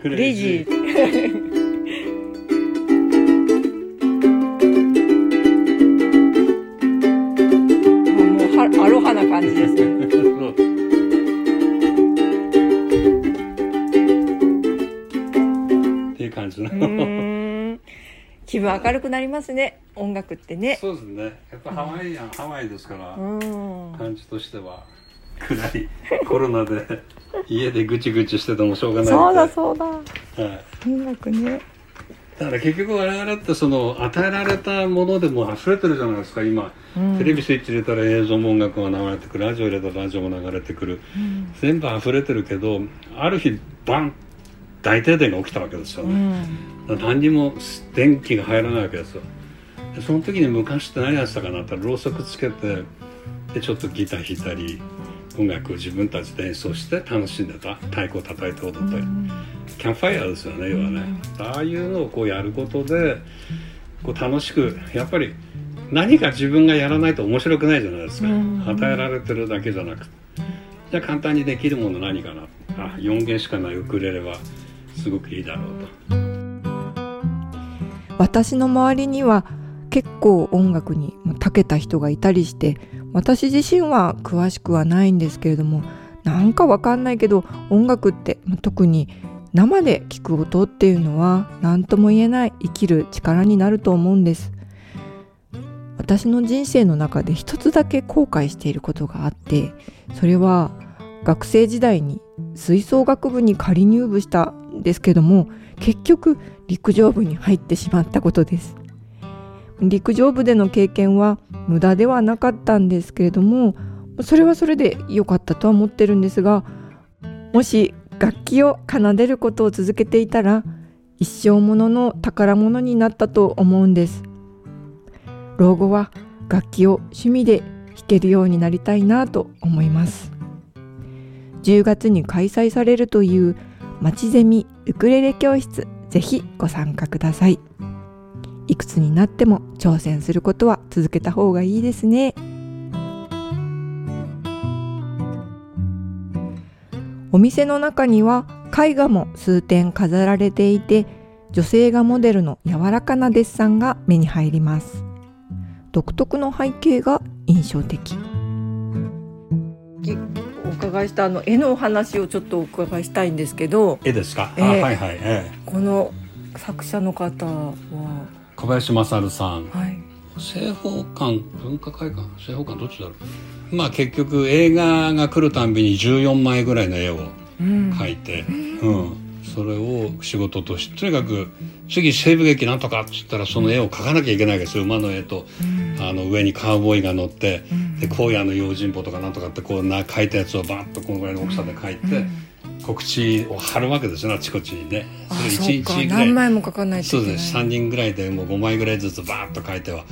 クレイジー。もうはアロハな感じですね。[LAUGHS] っていう感じの、気分明るくなりますね。音楽ってね。そうですね。やっぱハワイアン、ハワイですから、うん。感じとしては暗いコロナで [LAUGHS] 家でぐちぐちしててもしょうがないそうだうそうだ。はい、音楽ね。だから結局我々ってその与えられたものでも溢れてるじゃないですか今、うん。テレビスイッチ入れたら映像も音楽が流れてくるラジオ入れたらラジオも流れてくる。うん。全部溢れてるけどある日バン大停電が起きたわけですようね、ん。だから何にも電気が入らないわけですよ。でその時に昔って何やってたかなってろうそくつけてでちょっとギター弾いたり音楽を自分たちで演奏して楽しんでた。太鼓を叩いて踊ったり、キャンプファイヤーですよね要はね、ああいうのをこうやることでこう楽しくやっぱり何か自分がやらないと面白くないじゃないですか、うん。与えられてるだけじゃなく。てじゃあ簡単にできるもの何かな。あ4弦しかないウクレレはすごくいいだろうと。私の周りには結構音楽に長けた人がいたりして私自身は詳しくはないんですけれどもなんかわかんないけど音楽って特に生で聞く音っていうのは何とも言えない生きる力になると思うんです。私の人生の中で一つだけ後悔していることがあってそれは学生時代に吹奏楽部に仮入部したんですけども結局陸上部に入ってしまったことです。陸上部での経験は無駄ではなかったんですけれどもそれはそれで良かったとは思ってるんですがもし楽器を奏でることを続けていたら一生ものの宝物になったと思うんです。老後は楽器を趣味で弾けるようになりたいなと思います。10月に開催されるというまちゼミウクレレ教室ぜひご参加ください。いくつになっても挑戦することは続けた方がいいですね。お店の中には絵画も数点飾られていて女性がモデルの柔らかなデッサンが目に入ります。独特の背景が印象的。お伺いしたあの絵のお話をちょっとお伺いしたいんですけど絵ですか、えーあはいはい、ええ。この作者の方は？小林勝さん。はい。西方館文化会館？西方館どっちだろう？まあ結局映画が来るたんびに14枚ぐらいの絵をうん描いて、うん。それを仕事としてとにかく次西部劇なんとか？っつったらその絵を描かなきゃいけないわけですよ。馬の絵と、あの上にカウボーイが乗って、で荒野の用心棒とかなんとかってこうな描いたやつをバッとこのぐらいの大きさで描いて、告知を貼るわけですよあちこちにね。あそれそうか。一日ぐらい。何枚も書かないとそい。うです。3人ぐらいでもう5枚ぐらいずつバーッと描いては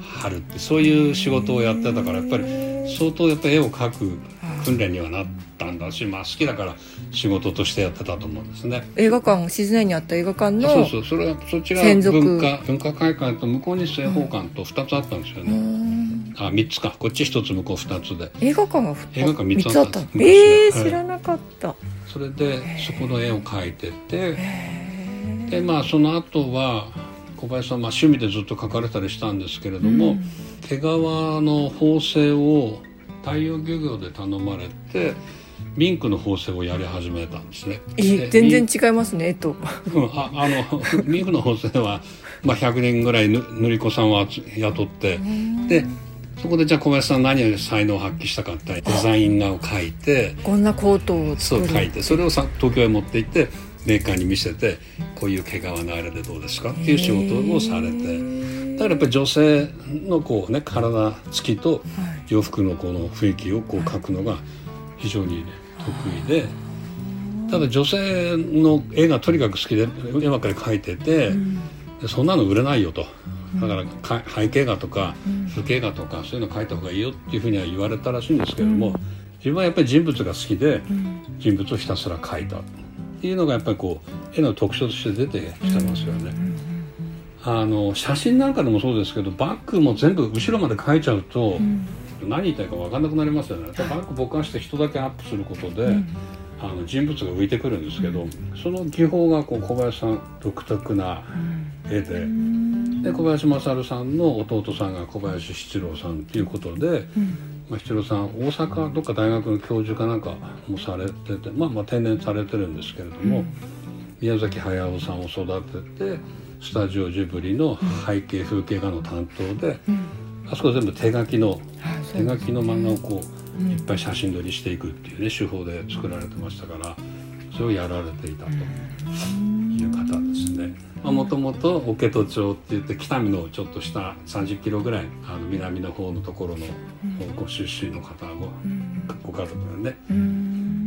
貼るってそういう仕事をやってたからやっぱり相当やっぱり絵を描く訓練にはなったんだし、まあ、好きだから仕事としてやってたと思うんですね。映画館静内にあった映画館のそうそうそれはそっちが専属。文化文化会館と向こうに西方館と2つあったんですよね、あ3つか。こっち1つ向こう2つで。映画館がふ映画館三つ三つあったたあっんですえー、知らなかった。それでそこの絵を描いててでまあその後は小林さん、まあ、趣味でずっと描かれたりしたんですけれども、毛皮の縫製を太陽漁業で頼まれてミンクの縫製をやり始めたんですね。全然違いますね絵と。うん、ああの [LAUGHS] ミンクの縫製は、まあ、100人ぐらいぬ塗り子さんを集雇ってでそこでじゃあ小林さん何を才能を発揮したかってデザイン画を描いてこんなコートをそう書いてそれをさ東京へ持って行ってメーカーに見せてこういう毛皮のあれでどうですか？っていう仕事をされて。だからやっぱり女性のこうね体つきと洋服のこの雰囲気をこう描くのが非常に、ね、得意で。ただ女性の絵がとにかく好きで絵ばっかり描いてて、でそんなの売れないよと。だからか背景画とか風景画とかそういうの描いた方がいいよっていうふうには言われたらしいんですけれども、自分はやっぱり人物が好きで人物をひたすら描いたっていうのがやっぱりこう絵の特徴として出てきてますよね。あの写真なんかでもそうですけどバッグも全部後ろまで描いちゃうと、何言いたいか分かんなくなりますよね。バッグぼかして人だけアップすることで、あの人物が浮いてくるんですけど、その技法がこう小林さん独特な絵で。で小林勝さんの弟さんが小林七郎さんっていうことで、まあ、七郎さん大阪どっか大学の教授かなんかもされてて、まあ、まあ定年されてるんですけれども、宮崎駿さんを育ててスタジオジブリの背景風景画の担当で、あそこ全部手書きの手書きの漫画をこういっぱい写真撮りしていくっていうね手法で作られてましたからそれをやられていたという方ですね。もともと桶戸町って言って北見のちょっと下30キロぐらいあの南の方のところのご出身の方ごご家族でね。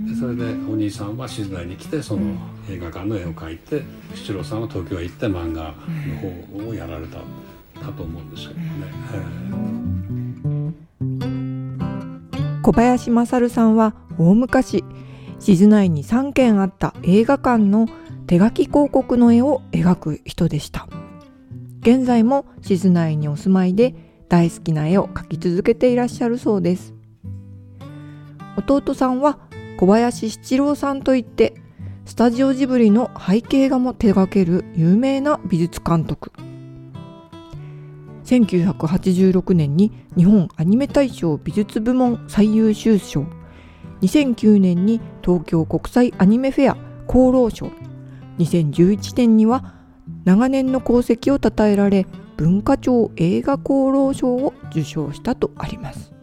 でそれでお兄さんは静内に来てその映画館の絵を描いて七郎さんは東京へ行って漫画の方をやられただと思うんですけどね。小林勝さんは大昔静内に3軒あった映画館の手書き広告の絵を描く人でした。現在も静内にお住まいで大好きな絵を描き続けていらっしゃるそうです。弟さんは小林七郎さんといってスタジオジブリの背景画も手掛ける有名な美術監督。1986年に日本アニメ大賞美術部門最優秀賞。2009年に東京国際アニメフェア功労賞。2011年には長年の功績を称えられ文化庁映画功労賞を受賞したとあります。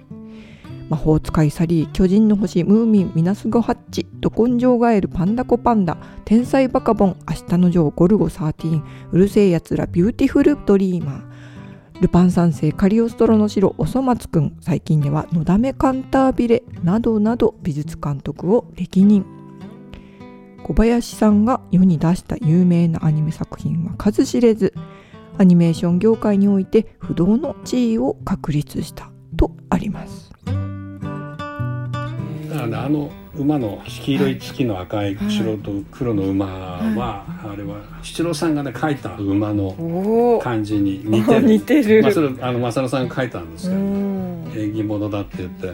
魔法使いサリー巨人の星ムーミンみなしごハッチど根性ガエルパンダコパンダ天才バカボンあしたのジョーゴルゴ13うる星やつらビューティフルドリーマー。ルパン三世カリオストロの城おそ松くん最近ではのだめカンタービレなどなど美術監督を歴任。小林さんが世に出した有名なアニメ作品は数知れずアニメーション業界において不動の地位を確立したとあります。だからねあの馬の黄色い月の赤い後ろと黒の馬は、あれは七郎さんがね描いた馬のお感じに似てる。[LAUGHS] 似てる。まあ、それあの正野さんが描いたんですけど、ん。縁起物だって言って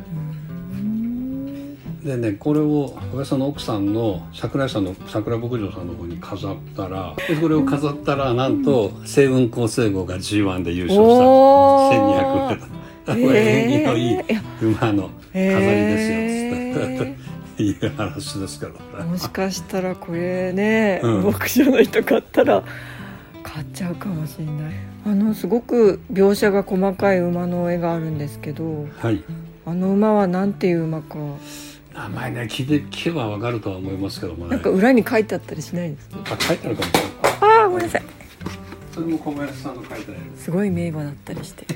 でねこれを小林さんの奥さんの桜井さんの桜牧場さんの方に飾ったらでこれを飾ったらなんと星雲厚生号が G1 で優勝した。お1200ってこれ縁起のいいえ馬の飾りですよつって。[LAUGHS] いう話ですけどねもしかしたらこれね、うん。牧場の人買ったら買っちゃうかもしれない。あのすごく描写が細かい馬の絵があるんですけどはい。あの馬はなんていう馬か名前ね聞いて聞けばわかるとは思いますけどもね。なんか裏に書いてあったりしないですか？あ書いてあるかもしれない。ああごめんなさい。それも小林さんの書いたやすごい名馬だったりして。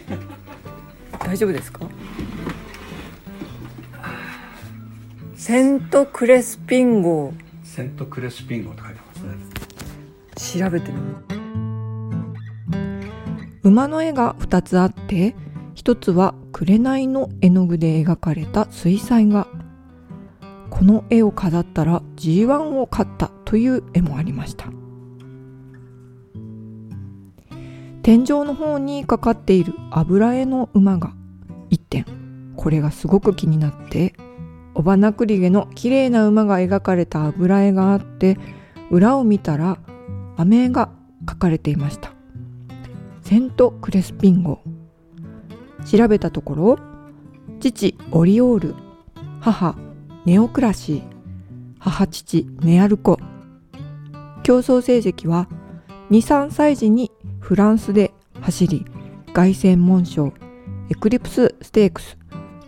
大丈夫ですか？セントクレスピン号つセントクレスピンゴって書いてますね。調べてみる馬の絵が2つあって1つは紅の絵の具で描かれた水彩画この絵を飾ったら G1 を買ったという絵もありました。天井の方にかかっている油絵の馬が1点。これがすごく気になって尾花栗毛の綺麗な馬が描かれた油絵があって裏を見たら飴が書かれていました。セントクレスピン号調べたところ父オリオール母ネオクラシー母父ネアルコ。競争成績は23歳児にフランスで走り凱旋門賞エクリプスステークス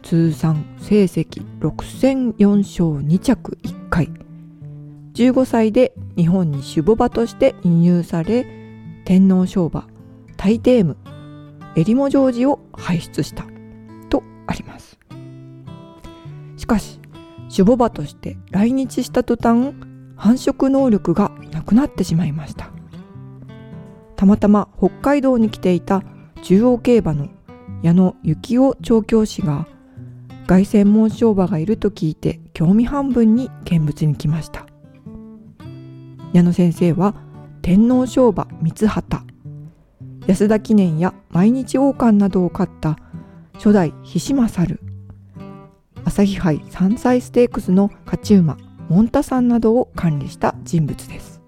通算成績6戦4勝2着1回。15歳で日本に守護馬として輸入され天皇賞馬タイテームエリモジョージを輩出した。とあります。しかし守護馬として来日した途端繁殖能力がなくなってしまいました。たまたま北海道に来ていた中央競馬の矢野幸男調教師が凱旋門賞馬がいると聞いて興味半分に見物に来ました。矢野先生は天皇賞馬三畑安田記念や毎日王冠などを勝った初代菱勝朝日杯山菜ステークスの勝ち馬モンタさんなどを管理した人物です。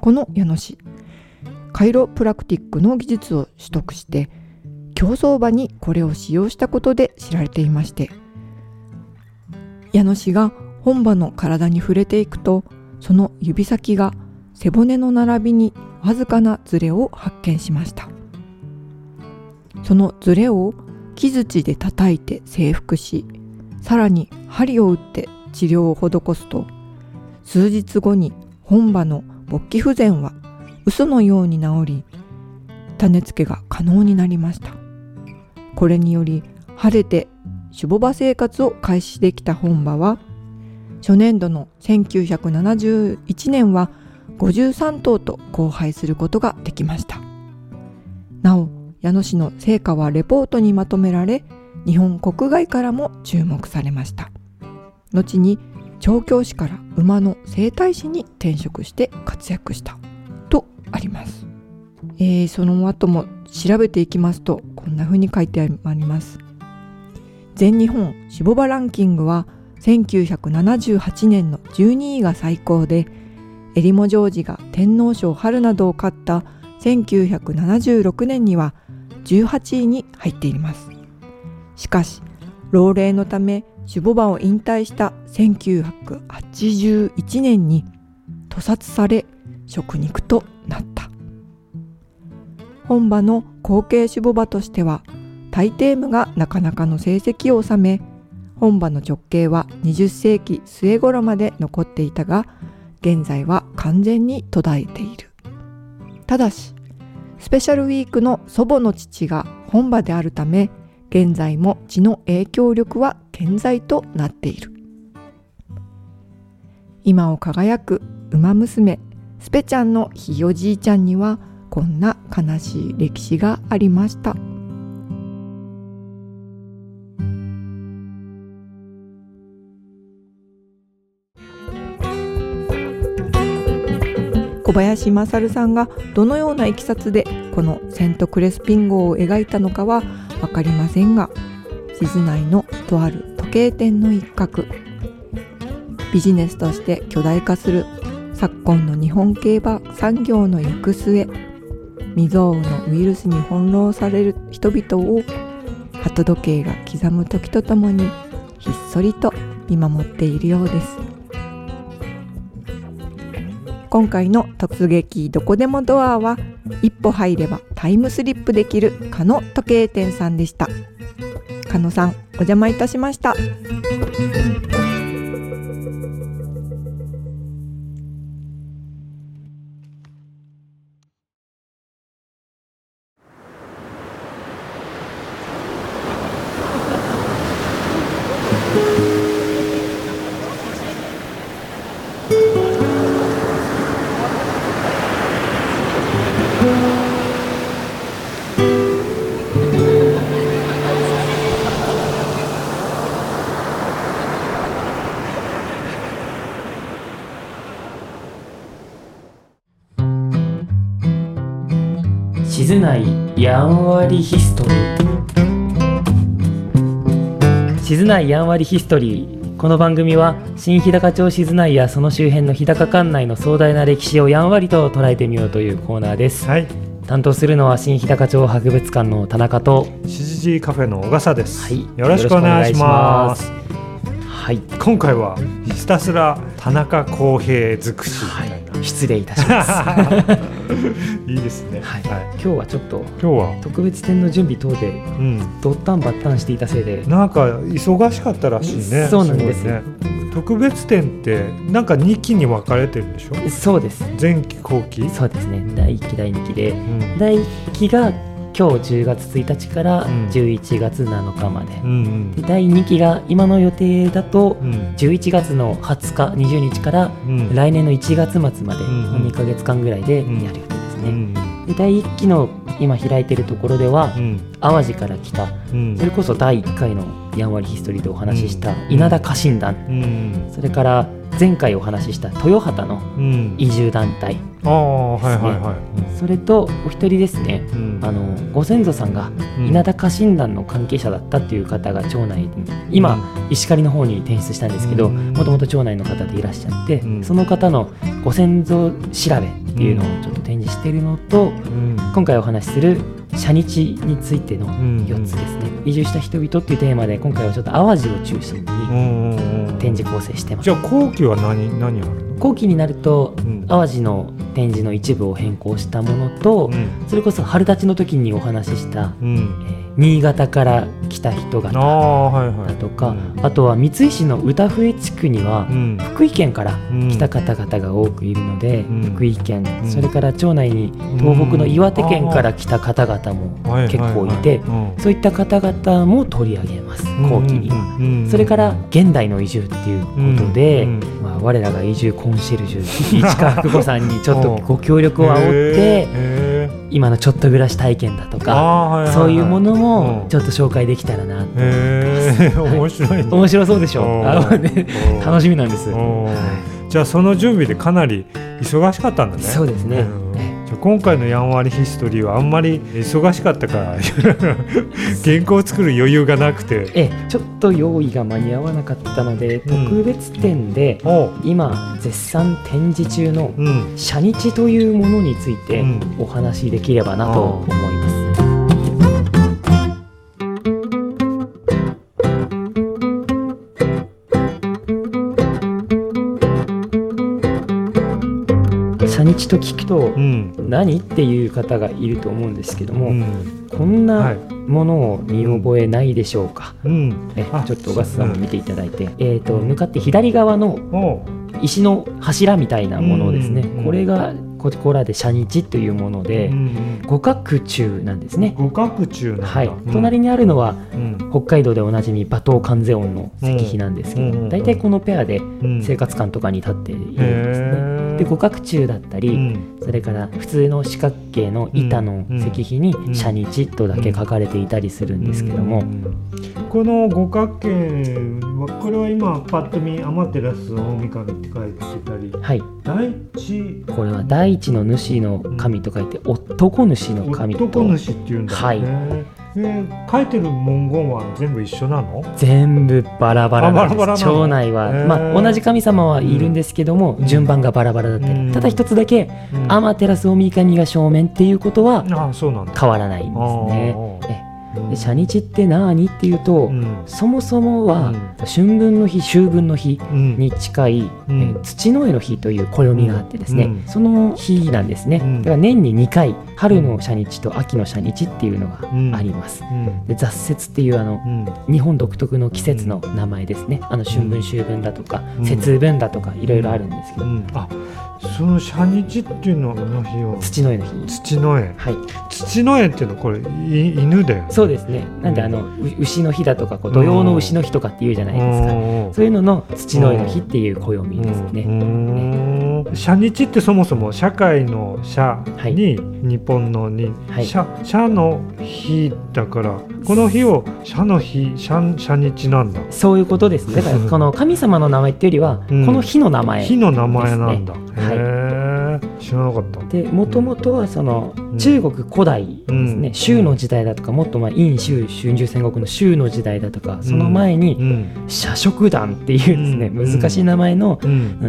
この矢野氏カイロプラクティックの技術を取得して競走馬にこれを使用したことで知られていまして矢野氏が本馬の体に触れていくとその指先が背骨の並びにわずかなズレを発見しました。そのズレを木槌で叩いて征服しさらに針を打って治療を施すと数日後に本馬の勃起不全は嘘のように治り種付けが可能になりました。これにより晴れて守護馬生活を開始できた本馬は初年度の1971年は53頭と交配することができました。なお矢野氏の成果はレポートにまとめられ日本国外からも注目されました。後に調教師から馬の整体師に転職して活躍した。とあります、えーその後も調べていきますとこんな風に書いてあります。全日本シボバランキングは1978年の12位が最高でエリモジョージが天皇賞春などを勝った1976年には18位に入っています。しかし老齢のためシュボバを引退した1981年に屠殺され食肉となった。本場の後継シュボバとしては大抵無がなかなかの成績を収め本場の直径は20世紀末頃まで残っていたが現在は完全に途絶えている。ただしスペシャルウィークの祖母の父が本場であるため現在も血の影響力は健在となっている。今を輝く馬娘スペちゃんのひいおじいちゃんにはこんな悲しい歴史がありました。小林勝さんがどのようないきさつでこのセントクレスピン号を描いたのかは分かりませんが静内のとある時計店の一角ビジネスとして巨大化する昨今の日本競馬産業の行く末未曾有のウイルスに翻弄される人々を鳩時計が刻む時とともにひっそりと見守っているようです。今回の突撃どこでもドアは一歩入ればタイムスリップできる加野時計店さんでした。加野さんお邪魔いたしました。やんわりヒストリー。静内やんわりヒストリー。この番組は新日高町静内やその周辺の日高管内の壮大な歴史をやんわりと捉えてみようというコーナーです。はい。担当するのは新日高町博物館の田中と。しじじカフェの小笠です、はい。よろしくお願いします。はい。今回はひたすら田中康平尽くし。みたい。な、失礼いたします [LAUGHS] [LAUGHS] い、いですね。はい。はい、今日はちょっと今日は？特別展の準備等でうん。ドッタンバッタンしていたせいで。なんか忙しかったらしいね。そうなんです。ね。特別展ってなんか2期に分かれてるんでしょ？そうです。前期後期？そうですね。第1期第2期で。うん。第1期が今日10月1日からうん。11月7日まで、うんで第2期が今の予定だとうん。うん11月の20日20日からうん。来年の1月末までうんの2ヶ月間ぐらいでやるうん予定ですね、うんで第1期の今開いてるところではうん。淡路から来た。うん。それこそ第1回のやんわりヒストリーでお話ししたうん。稲田家臣団。うん。それから前回お話しした豊畑のうん。移住団体ああはいはいはい。それとお一人ですね。うん。あのご先祖さんがうん。稲田家臣団の関係者だったっていう方が町内に今石狩の方に転出したんですけどうん。もともと町内の方でいらっしゃってうん。その方のご先祖調べっていうのをちょっと展示しているのとうん。今回お話しする社日についてのん4つですね。移住した人々っていうテーマで今回はちょっと淡路を中心にうんうんうん。展示構成してます。じゃあ後期は何何あるの？後期になるとうん。淡路の展示の一部を変更したものとうん。それこそ春立ちの時にお話ししたうん。えー新潟から来た人あ々あはいはい。だとか、うん。あとは三井市の歌笛地区にはうん。福井県からうん来た方々が多くいるので、うん。福井県、うん。それから町内に東北の岩手県から来た方々も結構いて、そういった方々も取り上げます後期に。にそれから現代の移住っていうことで、うんまあ、我らが移住コンシェルジュ市川福子さんにちょっとうんご協力を仰ってへ今のちょっと暮らし体験だとーかはいはいはい。そういうものもうん。ちょっと紹介できたらなとへえ面白いね。面白そうでしょう。楽しみなんです。うん。じゃあその準備でかなり忙しかったんだね。そうですね。うん今回のやんわりヒストリーはあんまり忙しかったから [LAUGHS] 原稿を作る余裕がなくて。えちょっと用意が間に合わなかったので、うん。特別展で今絶賛展示中のうん。社日というものについてうん。お話しできればなと思います。日と聞くとうん。何っていう方がいると思うんですけども、うん。こんはない。ものを見覚えないでしょうか、うん。えあちょっと小笠さんも見ていただいて、えー、と向かって左側の石の柱みたいなものですね、これがここらで社日というもので、うん。五角柱なんですね、五角柱なんだ。はい。うん。隣にあるのはうん北海道でおなじみ馬頭観世音の石碑なんですけど、うん大体このペアでうん。生活館とかに立っているんですね。へー。で五角柱だったり、うん。それから普通の四角形の板の石碑にうん「社日」とだけ書かれていたりするんですけども、うんこの五角形はこれは今パッと見アマテラス大神って書いてたり。はい。大地。これは第一の主の神と書いて男主の神と。男主っていうんだ。よね、え書いてる文言は全部一緒なの？全部バラバラなんです。町内は、まあ、同じ神様はいるんですけども、うん。順番がバラバラだったり、うん。ただ一つだけ、うん。アマテラス大神が正面っていうことは変わらないんですね。で社日って何っていうと、うん。そもそもは、うん。春分の日秋分の日うん。に近い、うん。えー土の絵の日という暦があってですね、うん。その日なんですね、うん。だから年に2回春の社日と秋の社日っていうのがあります、うん。で雑節っていうあのうん。日本独特の季節の名前ですね。あの春分秋分だとか、うん。節分だとかいろいろあるんですけど、うん。あその社日っていうのの日を土の絵の日。土の絵。はい。土の絵っていうのはこれい犬だよねそうですね。なんであのう牛の日だとかこう土曜の牛の日とかっていうじゃないですか、うん。そういうのの土の絵の日っていう暦ですね、うん。社日ってそもそも社会の社に日本のに、はい。社社の日だからこの日を社の日社社日なんだ。そういうことです。ねだから [LAUGHS] この神様の名前っていうよりは、うん。この日の名前日の名前なんだ、ですねへえ知らなかった。でもともとはそのん。中国古代ですね、うん。周の時代だとかもっと前殷周春秋戦国の周の時代だとかその前うにん。社食団っていうですね、うん。難しい名前の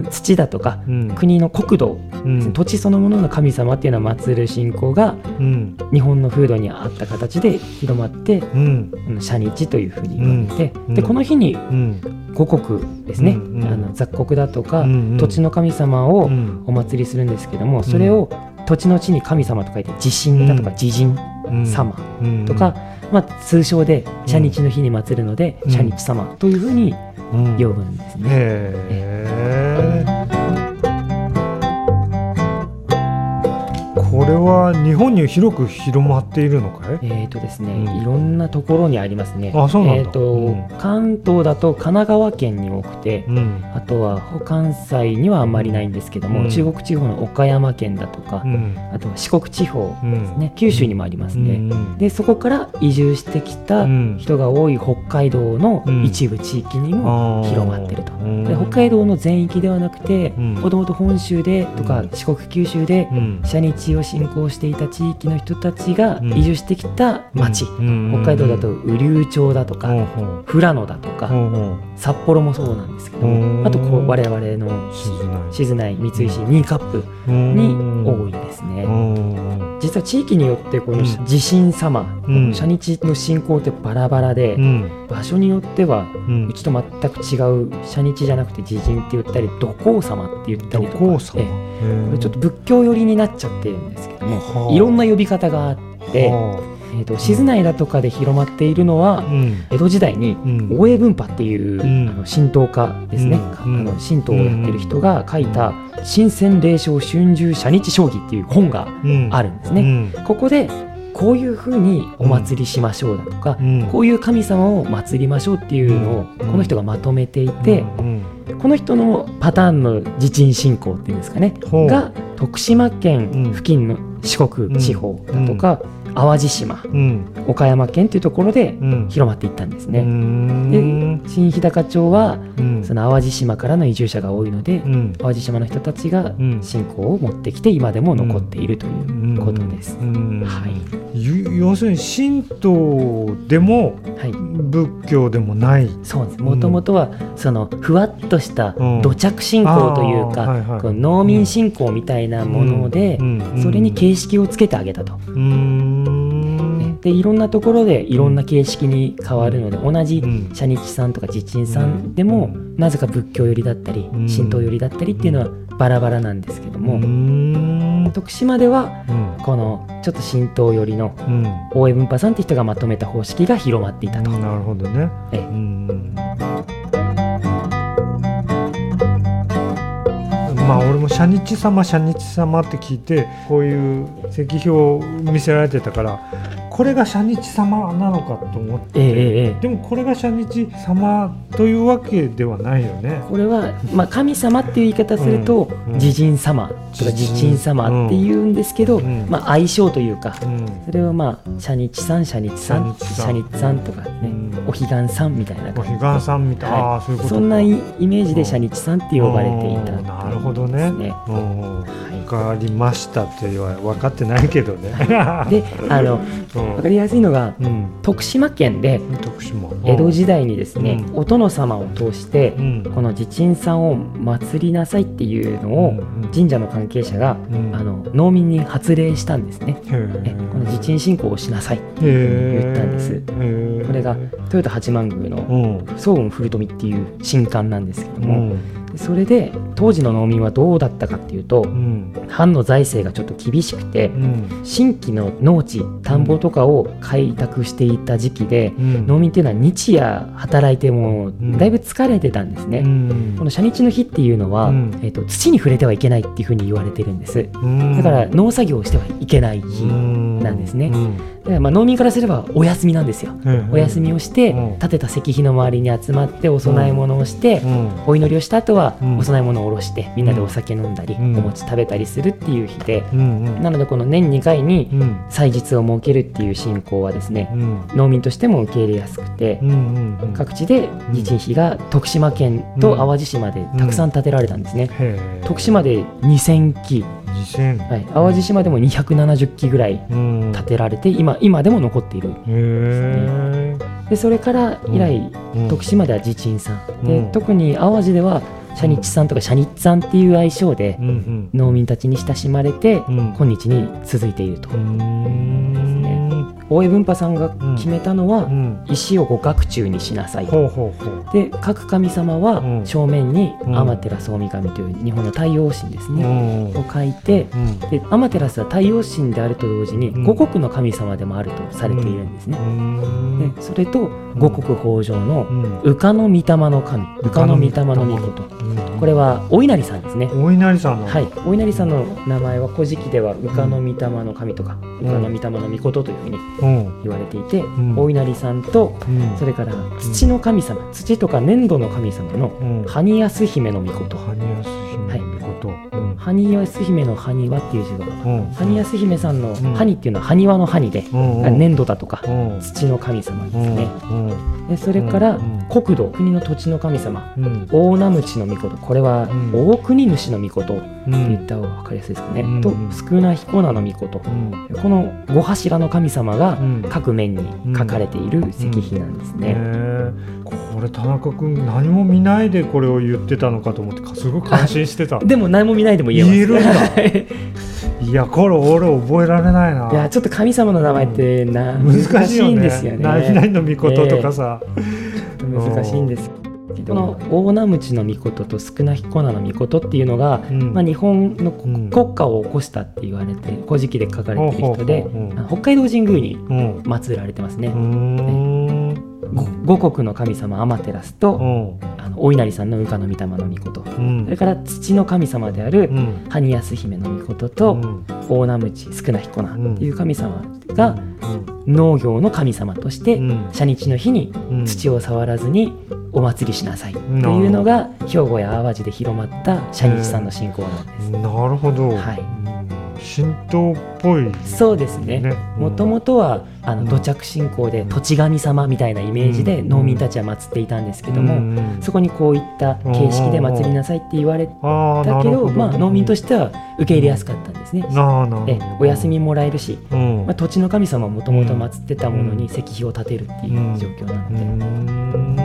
土だとかうん。国の国土、うん。土地そのものの神様っていうのを祀る信仰がうん。日本の風土に合った形で広まってうん。うん社日というふうに言われて、うん。でこの日にうん五穀ですね、うんうん。あの雑穀だとか、うん土地の神様をうん。お祭りするんですけどもそれを土地の地に神様と書いて地神だとかうん。地神うん様うん。とか、まあ、通称で社日の日に祀るので、うん。社日様というふうにうん。呼ぶんですね。へえ。これは日本に広く広まっているのかい？えーとですね、うん。いろんなところにありますね。あそうなんだ。えーとうん。関東だと神奈川県に多くて、うん。あとは関西にはあんまりないんですけども、うん。中国地方の岡山県だとか、うん。あとは四国地方うんですね、九州にもありますね。うんでそこから移住してきたうん。人が多い北海道のうん一部地域にも広まってると。うん。で北海道の全域ではなくてうん。もともと本州でとかうん。四国九州でうん。社日を信仰していた地域の人たちがうん。移住してきた町、うん。北海道だと雨竜町だとか、富良野だとか、札幌もそうなんですけどうん。もあとこう我々の静内。静内三石新カップに多いですね。うん。実は地域によってこのうん。地神様、うん。社日の信仰ってバラバラで、うん。場所によってはうちと全く違う社日じゃなくて地神って言ったり土光様って言ったりとか。これちょっと仏教寄りになっちゃってるんですけども、はあいろんな呼び方があって、はえー、と静内だとかで広まっているのは、あうん。江戸時代にうん。大江文派っていう、うん。あの神道家ですね、うん。あの神道をやってる人が書いた「新鮮霊障春秋社日将棋」っていう本がうん。あるんですね。うん。ここでこういうふうにお祭りしましょうだとか、うん。こういう神様を祭りましょうっていうのをうん。この人がまとめていて、うんこの人のパターンの地鎮信仰っていうんですかねが徳島うん。県付近の四国地方だとか、淡路島。うん。岡山県というところでうん。広まっていったんですうね。ん。で新日高町はうん。その淡路島からの移住者が多いのでうん。淡路島の人たちがうん。信仰を持ってきて今でも残っているということです。うん。はい。ゆ要するに神道でもはい。仏教でもない。そうです。もともとはそのふわっとしたうん。土着信仰というあーはいはい。農民信仰みたいなものでそれに形式をつけてあげたと。でいろんなところでいろんな形式に変わるので同じうん。社日さんとか地鎮さんでもなぜか仏教寄りだったりうん。神道寄りだったりっていうのはバラバラなんですけどもん。徳島ではうん。このちょっと神道寄りのうん。大江文派さんって人がまとめた方式が広まっていたと。なるほどね。ええ。うん。まあ俺も「社日様社日様」って聞いてこういう石碑を見せられてたからこれが社日様なのかと思って、ええええええ。でもこれが社日様というわけではないよね。これは、まあ、神様っていう言い方するとうんうん。地神様とか地鎮様って言うんですけど、うん。まあ、相性というかうん。それをまあ社日さん社日さん社日さんとかね、うん。お彼岸さんみたいなお感じ。彼岸さんみたいな、はい。そんなイイメージで社日さんって呼ばれていたうんなるほどね。は分かりましたっては分かってないけどね。い、であのうん。分かりやすいのがうん、徳島県で徳島。江戸時代にですね、うん。お殿様を通してうん。この地鎮さんを祀りなさいっていうのをうん神社の関係者がうん。あの農民に発令したんですね。この地鎮信仰をしなさいへー言ったんです。これが豊田八幡宮のうん。早雲古富っていう神官なんですけども、うんそれで当時の農民はどうだったかっていうとうん。藩の財政がちょっと厳しくてうん。新規の農地田んぼとかを開拓していた時期でうん。農民っていうのは日夜働いてもん。だいぶ疲れてたんですね。うん。この初日の日っていうのは、うん。えー、と土に触れてはいけないっていうふうに言われてるんです。うん。だから農作業をしてはいけない日なんですねまあ農民からすればお休みなんですよ。うん。お休みをしてうん。建てた石碑の周りに集まってお供え物をしてうん。お祈りをした後はうん。お供え物を下ろしてみんなでお酒飲んだりおうん。餅食べたりするっていう日でうん。うん。なのでこの年2回にうん。祭日を設けるっていう信仰はですねうん。農民としても受け入れやすくてうん。うん。うん。各地で地鎮碑が徳島県と淡路島でたくさん建てられたんですね。徳島で2000基、二千。はい、淡路島でも270基ぐらいうん。建てられて今今でも残っている。へでそれから以来、え徳島では地鎮さん。で、うん。特に淡路では社日さんとか社日さんっていう愛称でうんうん。農民たちに親しまれて、うん。今日に続いていると、大江文派さんが決めたのは、うん。石を五角柱にしなさいで各神様はうん。正面にうん。天照大神という日本の太陽神ですうね、ん。を書いてうん。で天照は太陽神であると同時にうん。五穀の神様でもあるとされているんですね、うん。でそれと五穀豊穣のうん。羽化の御霊の神。羽化の御霊の御事これはお稲荷さんですね。お稲荷さんの。はい、お稲荷さんの名前は古事記では羽化の御霊の神とかん。羽化の御霊の御事というふうにうん。言われていて、ん。お稲荷さんとうん。それから土の神様、土とか粘土の神様のうん。埴安姫の御事埴安姫の埴輪っていう字が。うん。埴安姫さんのん。埴っていうのは埴輪の埴で、粘土だとかうん。土の神様ですうんね、うん。でそれからうん国土国の土地の神様。うん。大名鞭の御事。これはん。大国主の御事とうん。言った方が分かりやすいですかね、うん。と少な彦名の御事。うん。この5柱の神様がうん。各面に書かれている石碑なんですね。これ田中君何も見ないでこれを言ってたのかと思ってすごい感心してた。[LAUGHS] でも何も見ないでも言えるんだ。は [LAUGHS] いいやこれ俺覚えられないな。いやちょっと神様の名前ってな、難しいんですよね。何々の御事とかさ、ちょっと難しいんです。この大名鞭の御事と少な彦名の御事っていうのが、うん。まあ、日本のうん。国家を起こしたって言われて「古事記」で書かれている人で北海道神宮にうん。祀られてますね。う。五国の神様アマテラスと、うん。あのお稲荷さんの羽化の御霊の御事。うん。それから土の神様であるうん。埴安姫の御事と、うん。大名鞭少な彦名っていう神様が農業の神様としてうん。初日の日にうん。土を触らずにお祭りしなさいというのが兵庫や淡路で広まった初日さんの信仰なんです。なるほど、はい。うん神道っぽいそうですね。ねもともとはあうん。の土着信仰で土地神様みたいなイメージでうん。農民たちは祀っていたんですけども、うんうんそこにこういった形式で祀りなさいって言われたけどまあ、農民とししては受け入れやすかったんですね。でお休みもらえるし、うん。まあ、土地の神様もともと祀ってたものに石碑を建てるっていう状況なのうで,、ん。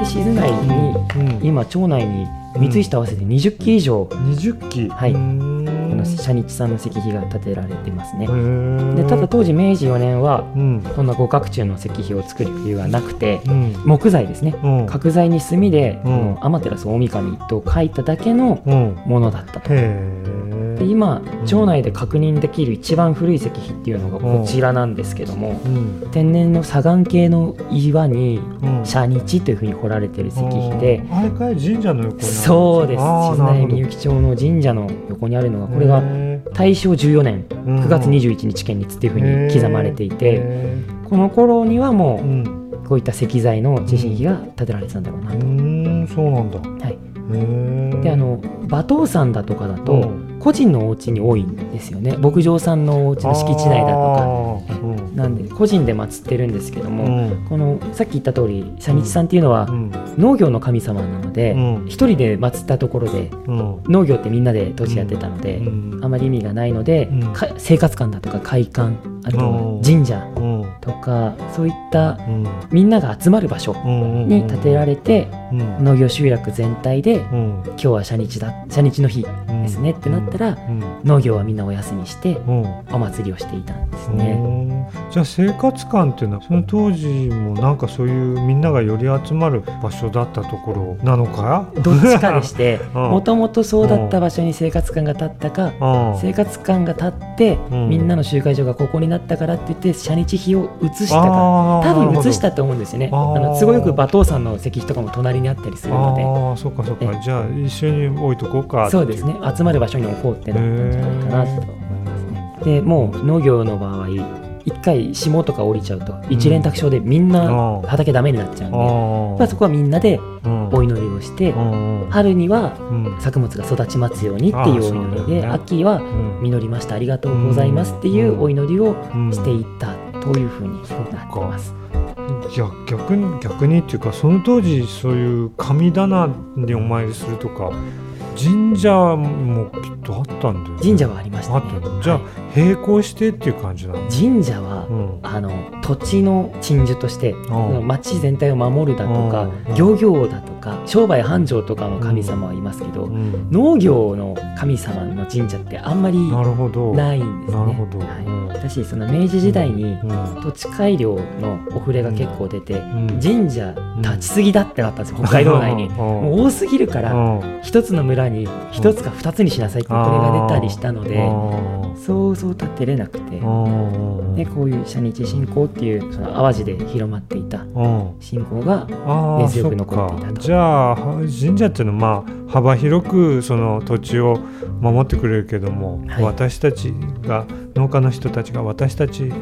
で静内にうん。今町内に三井市と合わせて20基以上。20機。はいの社日さんの石碑が建てられてますね。でただ当時明治4年はうん。そんな五角柱の石碑を作る理由はなくてうん。木材ですね。うん。角材に墨で天照大神と書いただけのうん。ものだったと。で今町内で確認できる一番古い石碑っていうのがこちらなんですけどもうん。天然の砂岩系の岩にうん。社日というふうに彫られてる石碑であれかい神社の横にあるそうです。静内みゆき町の神社の横にあるのがこれがへ大正14年ー9月21日建立っていうふうに刻まれていてへこの頃にはーもうこういった石材の地震碑が建てられてたんだろうなうと。ん。そうなんだ。はい、であの馬頭山だとかだとうん個人のお家に多いんですよね。牧場さんのお家の敷地内だとか。うんなんで個人で祀ってるんですけども、うん。このさっき言った通り社日さんっていうのはうん。農業の神様なのでうん。一人で祀ったところでうん。農業ってみんなで土地やってたので、うん。あまり意味がないので、生活館だとか会館あと神社うん。とかそういったうん。みんなが集まる場所うんに建てられてうん。農業集落全体でうん。今日は社日だ社日の日ですねってなったらうん。農業はみんなお休みしてうん。お祭りをしていたんですうね。ん。じゃあ生活館っていうのはその当時もなんかそういうみんながより集まる場所だったところなのか？どっちかでして [LAUGHS] うん。もともとそうだった場所に生活館が建ったかうん。生活館が建ってうん。みんなの集会所がここになったからって言って社日碑を移したか多分移したと思うんですよね。あの都合よく馬頭山の石碑とかも隣にあったりするので。ああそうかそうか。えじゃあ一緒に置いとこうかそうですね。集まる場所に置こうってなったんじゃないかなと思いますね。でもう農業の場合一回霜とか降りちゃうと一連卓上でみんなうん畑ダメになっちゃうんでやっあぱそこはみんなでうん。お祈りをしてうん春にはうん。作物が育ちますようにっていうお祈りで秋はうん。実りましたありがとうございますっていうお祈りをしていったというふうになってます。いや逆に逆にっていうかその当時そういう神棚にお参りするとか神社もきっとあったんだよね。神社はありましたあね。じゃあはい並行してっていう感じなの神社はうん。あの土地の鎮守として町全体を守るだとかうん漁業だとか商売繁盛とかの神様はいますけどうん。農業の神様の神社ってあんまりないんですね。なるほど。はい、私その明治時代にうん。土地改良のお触れが結構出てうん。神社立ちすぎだってなったんですよ北海道内に。うん。もう多すぎるからうん。一つの村に一つか二つにしなさいってこれが出たりしたのでそうそう立てれなくて。うんでこういう社日信仰っていうその淡路で広まっていたうん。信仰が根強く残っていたと。じゃあ神社っていうのはまあ幅広くその土地を守ってくれるけども、はい。私たちが農家の人たちが私たち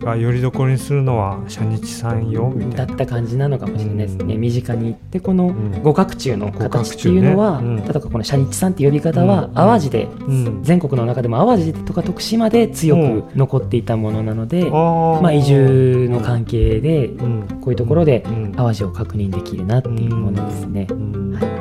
がよりどころにするのは社日さんよみたいな。だった感じなのかもしれないですね、うん。身近に行ってこのん。五角柱の形っていうのは、ね。うん。例えばこの社日さんって呼び方はうん。淡路で、うん。全国の中でも淡路とか徳島で強く残っていたものなので、まあ、移住の関係でうん。こういうところでうん。淡路を確認できるなっていうものですね。うん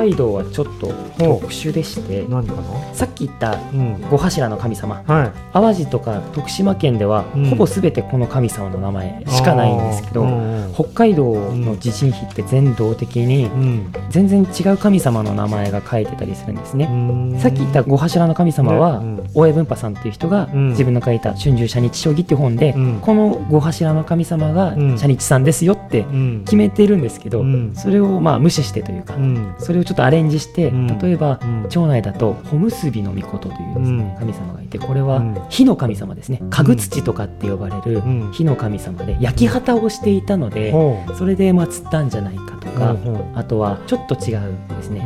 海道はちょっと特殊でして。何かな？さっき言ったうん。五柱の神様。はい。淡路とか徳島県では、うん。ほぼ全てこの神様の名前しかないんですけど、北海道の地震碑って全道的にうん。全然違う神様の名前が書いてたりするんですね。うん。さっき言った五柱の神様は、大江文化さんっていう人がうん。自分の書いた「春秋社日将棋」っていう本で、うん。この五柱の神様がうん。社日さんですよってうん。決めてるんですけど、うん。それをまあ無視してというか、うん。それをちょっとアレンジして、うん例えば、うん。町内だと穂結びの御事というですね、うん。神様がいてこれはうん。火の神様ですね。家具土とかって呼ばれるうん。火の神様で焼き畑をしていたので、それで祀ったんじゃないかとか、あとはちょっと違うですね、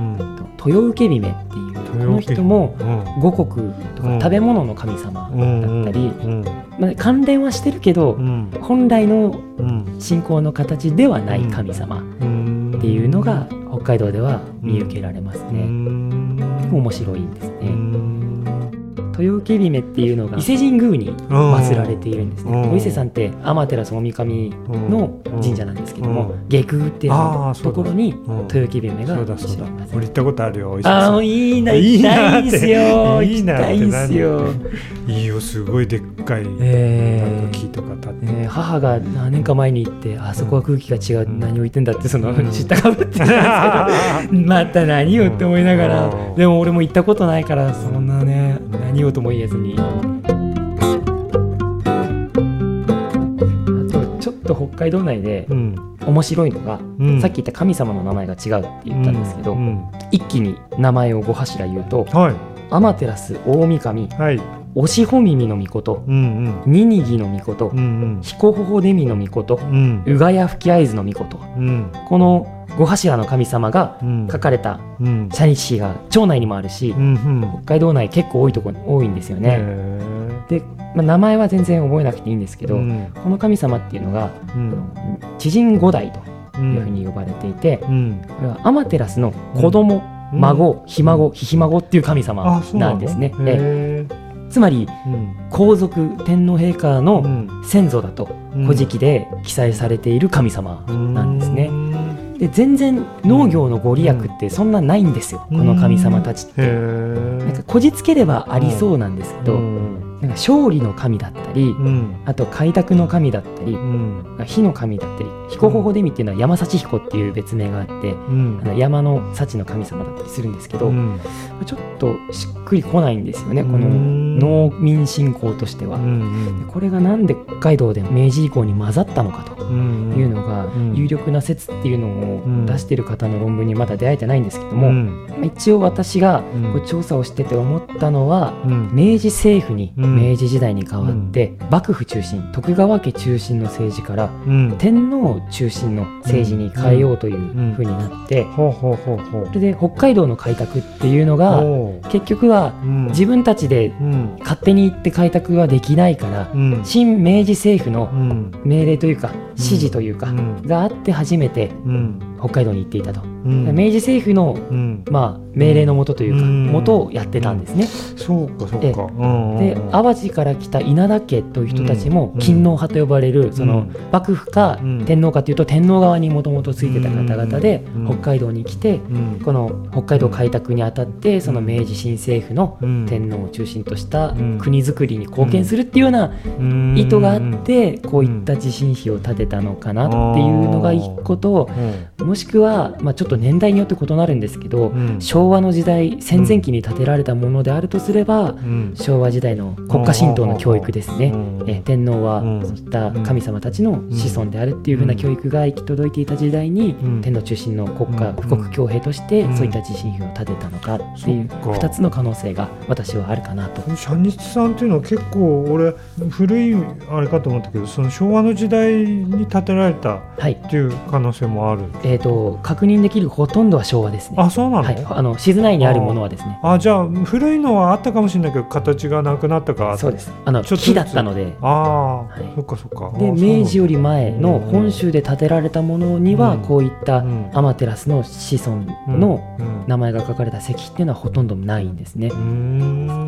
豊受姫っていうこの人もうん。五穀とかうん。食べ物の神様だったり、うんまあ、関連はしてるけど、うん。本来のうん。信仰の形ではない神様うん。っていうのが北海道では見受けられますうね。ん面白いんですうね。ん豊受姫っていうのが伊勢神宮に祀られているんですね。うん。お伊勢さんって天照大神の神社なんですけども、下宮っていうところにうん。豊受姫が俺行ったことあるよあいいな、いいないんすよ。いいないんすよ。いいよすごいでっかい木とか立って。ね母が何年か前に行って、あそこは空気が違う、うん。何を言ってんだって、その、うん。知ったかぶってたんですけど、[LAUGHS] また何よって思いながら、うん。でも俺も行ったことないから、そんなね、何をとも言えずに。あと、ちょっと北海道内でうん。面白いのが、うん。さっき言った神様の名前が違うって言ったんですけど、うん。一気に名前を5柱言うと、はい。天照大神、はいおしほ耳の御事、うんニニギの御事うんう、ん。彦頬デミの御事、うん。うがや吹き合図の御事、うん。この5柱の神様がうん。書かれたうん。写日が町内にもあるしう、ん北海道内結構多いとこ多いんですようんね。へで、まあ、名前は全然覚えなくていいんですけど、ーうん。この神様っていうのが、うん。知人五代とういうふうんに呼ばれていて、うん。これは天照の子供、うん。孫、ひ孫、ひひ孫っていう神様なんですね。えつまりうん。皇族天皇陛下うのん。先祖だとうん。古事記で記載されている神様なんですね。う。ん。で全然農業のご利益ってそんなないんですよ、うん。この神様たちっへて。ー。なんかこじつければありそうなんですけど、うんなんか勝利の神だったり、うん。あと開拓の神だったりう、ん。火の神だったり彦頬デミっていうのは山幸彦っていう別名があって、うん。あの山の幸の神様だったりするんですけど、うん。ちょっとしっくりこないんですよねこのうん農民信仰としては。うんこれがなんで北海道で明治以降に混ざったのかとうんいうのがん。有力な説っていうのうん。を出してる方の論文にまだ出会えてないんですけども、一応私がうん。こう調査をしてて思ったのはうん。明治政府にうん明治時代に変わって幕府中心徳川家中心の政治からうん。天皇中心の政治に変えようというふうになってそれで北海道の開拓っていうのが結局はうん。自分たちでうん。勝手に行って開拓はできないからうん。新明治政府のうん。命令というか指示というかうん。があって初めてうん北海道に行っていたと。うん。明治政府のうん。まあ命令のもとというかうん。もとをやってたんですね。そうかそうえかうんで淡路から来た稲田家という人たちもうん。勤王派と呼ばれるその幕府かうん。天皇かというと天皇側にもともとついてた方々でうん。北海道に来てうん。この北海道開拓にあたってその明治新政府のうん。天皇を中心としたうん。国づくりに貢献するっていうようなうん。意図があってこういった地震碑を建てたのかなっていうのが一個とうんもしくはまあちょっと年代によって異なるんですけどうん。昭和の時代戦前期に建てられたものであるとすればうん。昭和時代の国家神道の教育ですね。うん。え天皇はうん。そういった神様たちの子孫であるっていう風な教育が行き届いていた時代にうん。天皇中心の国家うん。富国強兵としてうん。そういった地震碑を建てたのかっていうそっか。2つの可能性が私はあるかなと。社日さんっていうのは結構俺古いあれかと思ったけどその昭和の時代に建てられたはい。っていう可能性もある。えー、と確認できるほとんどは昭和ですね。あそうなの、はい、あの静内にあるものはですね。あじゃあ古いのはあったかもしれないけど形がなくなったか。そうです。あの木だったので。ああ、はい。そっかそっか。であ明治より前のうん本州で建てられたものにはうん。こういったうん。天照の子孫うんのうん。名前が書かれた石っていうのはほとんどないんですね。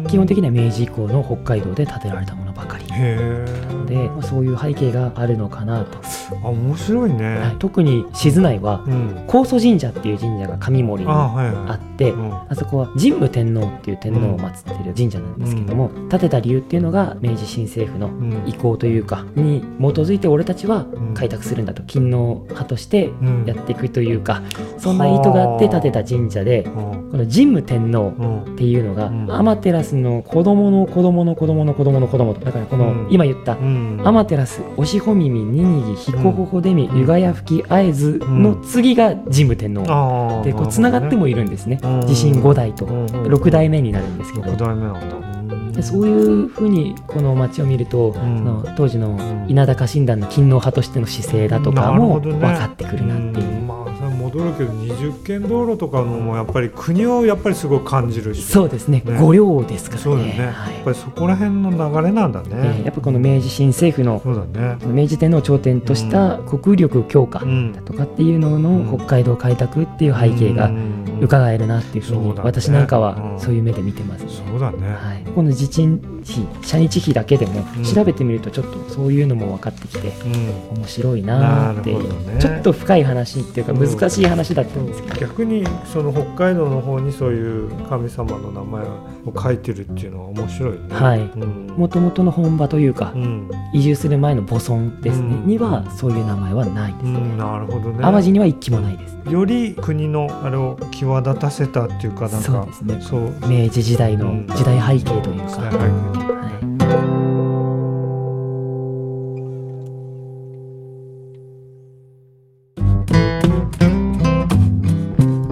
基本的には明治以降の北海道で建てられたものばかり。へえで、まあそういう背景があるのかなと、あ面白いね、はい。特に静内はうん。高祖神社っていう神社が上森にああはいはい。ってうん。あそこは神武天皇っていう天皇を祀ってる神社なんですけども、建てた理由っていうのが明治新政府のうん。意向というかに基づいて俺たちはうん。開拓するんだと勤王派としてうん。やっていくというかそんな意図があって建てた神社でうん。この神武天皇うん。っていうのがうん。天照の子供の子供の子供の子供の子供とだからこのうん今言ったうん天照おしほ耳ににぎひこほほでみうんゆがや吹き会津の次が神武天皇。でこうつながってもいるんですね。うん。地震5代と。うん6代目になるんですけど。六代目なんだ。でそういうふうにこの町を見ると、ん。あの当時のん。稲高診断の勤王派としての姿勢だとかも分かってくるなっていう。戻驚くけど20軒道路とかのもやっぱり国をやっぱりすごい感じるし。そうですね。ね。五両ですからね。そうね、はい。やっぱりそこら辺の流れなんだね、えーやっぱこの明治新政府のそうだね。明治天皇を頂点とした国力強化うん。とかっていうのの北海道開拓っていう背景がうん。伺えるなっていうふうに私なんかうん。はそういう目で見てますね。そうだね、はい、この地震費、社日費だけでもうん。調べてみるとちょっとそういうのも分かってきてうん。面白いなーっていう、ね。ちょっと深い話っていうかうん難しい話だったんですけど、逆にその北海道の方にそういう神様の名前を書いてるっていうのは面白いね。はい。うん。もともとの本場というか、うん、移住する前の母村ですね、うんにはそういう名前はないです、うん、なるほどね。淡路には一機もないです。より国のあれを際立たせたっていうかなんか。そうですね。そう。明治時代のうん。時代背景というか、はい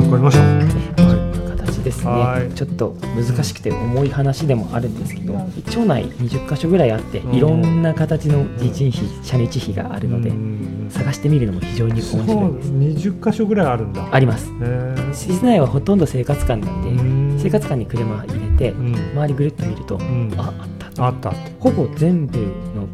わかりました。ですはい。ねちょっと難しくて重い話でもあるんですけど町内20箇所ぐらいあってうん。いろんな形の地震費社日費があい。るのでうん。探してみるのも非常に面白い。です20箇所ぐらいあるんだ。あります。室内はほとんど生活館なんでうん。生活館に車入れてうん。周りぐるっと見るとうん。あああった。ほぼ全部の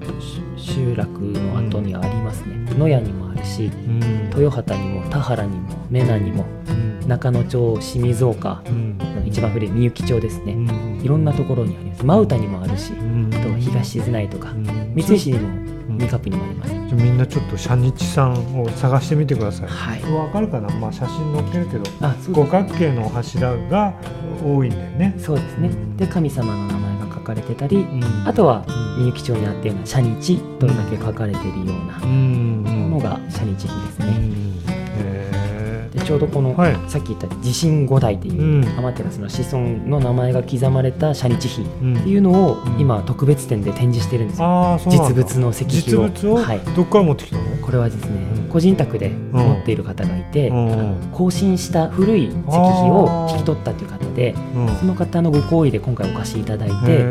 集落の後にありますね。野谷にもあるしうん。豊畑にも田原にも目名にもうん。中野町清水岡うん。一番古いみゆき町ですね。うん。いろんなところにあります。真歌にもあるしうん。あとは東静内とかうん。三石にもうん。三カップにもあります。じゃあみんなちょっと社日さんを探してみてください。はい。わかるかな、まあ、写真載っけるけどあ五角形の柱が多いんだよね。そうですね。で神様の書かれてたりうん。あとはうんみゆき町にあったような社日とだけ書かれているようなうんものが社日碑ですねちょうどこの、はい。さっき言った地震五代っていう、うん。天照の子孫の名前が刻まれた社日碑うんっていうのをうん。今特別展で展示してるんですよ。ああそうなんだ。実物の石碑を。実物を？はい。どっから持ってきたの、これはですね、うん。個人宅で持っている方がいて、更新した古い石碑を引き取ったという方でうん。その方のご厚意で今回お貸しいただいて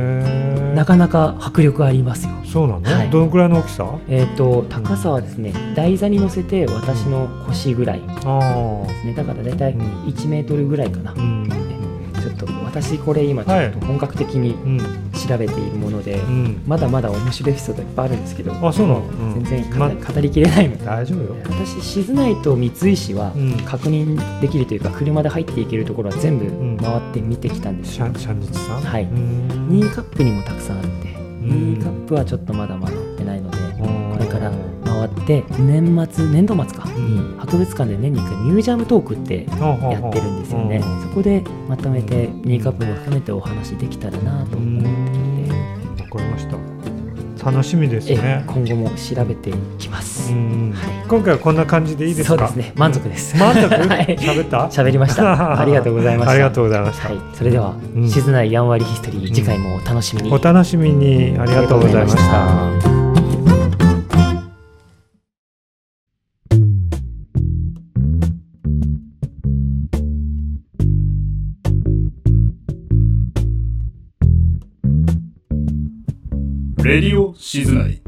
なかなか迫力ありますよ。そうなの、はい。どのくらいの大きさ？えー、と高さはですね台座に乗せて私の腰ぐらいであすね。だから大体うん。1メートルぐらいかな、あうん私これ今ちょっと本格的にうん。調べているもので、うん。まだまだ面白いエピソードいっぱいあるんですけどあそうなの？もうん。全然語,、ま語りきれないので。大丈夫よ。私静内と三石はうん。確認できるというか車で入っていけるところは全ん。部回って見てきたんですシャシャニチさん？はい。うん。ニーカップにもたくさんあってん。ニーカップはちょっとまだ回ってないのでここれから回って年末年度末か。んに博物館で年に1回ミュージアムトークってやってるんですよね。そこでまとめてニーカップも含めてお話できたらなと思っていてわかりました。楽しみですえね今後も調べていきます。うん。はい。今回はこんな感じでいいですか？そうですね。満足です。満足？[LAUGHS] はい。喋った？喋りました。[LAUGHS] ありがとうございました。ありがとうございました、はい、それでは、うん。静内やんわりヒストリー、次回もお楽しみに。お楽しみに。ありがとうございましたレディオ静内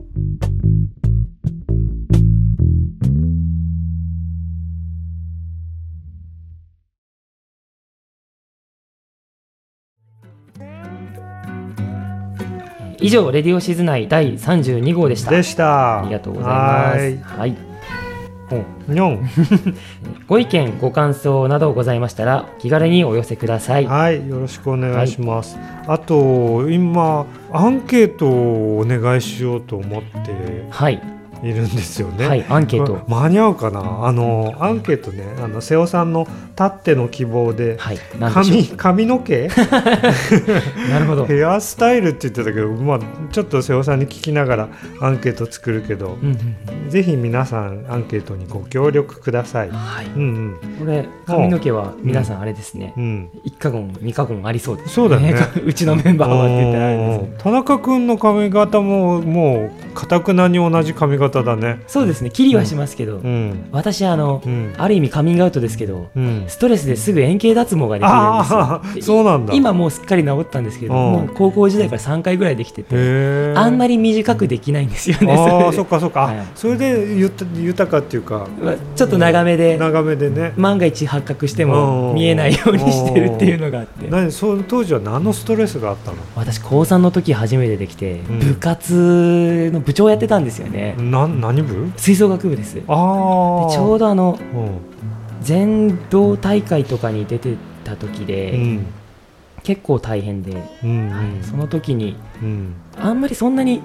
以上、レディオ静内第32号でした。でしたありがとうございます。ははい。[LAUGHS] ご意見、ご感想などございましたら、気軽にお寄せください。はいよろしくお願いします、あと今アンケートをお願いしようと思って。はい。いるんですよね、はい、アンケート。間に合うかな？あのアンケートねあの瀬尾さんのたっての希望ではい。髪髪の毛？う。[LAUGHS] なるほど。ヘアスタイルって言ってたけど、まあ、ちょっと瀬尾さんに聞きながらアンケート作るけどう、んうんぜひ皆さんアンケートにご協力ください。はい。うんこれ、髪の毛は皆さんあれですねう。んうん、一過言、二過言ありそうです。そうだね [LAUGHS] うちのメンバーはって言ってないですね。田中君の髪型ももうかたくなに同じ髪型方だね。そうですね。キリはしますけど、うん。私あの、うん。ある意味カミングアウトですけどうん。ストレスですぐ円形脱毛ができるんですよ。そうなんだ。今もうすっかり治ったんですけど、うん。もう高校時代から3回ぐらいできてて、あんまり短くできないんですよね。ああそっかそっか、あはい。それで豊かっていうかまあちょっと長めで、長めでね。万が一発覚してうんも見えないようにしてるっていうのがあって。何その当時は何のストレスがあったの？私高3の時初めてできて、うん。部活の部長やってたんですよね、な何部？吹奏楽部です。でちああょうどあのうん。全道大会とかに出てた時で、うん。結構大変で、うんはいその時にうん。あんまりそんなに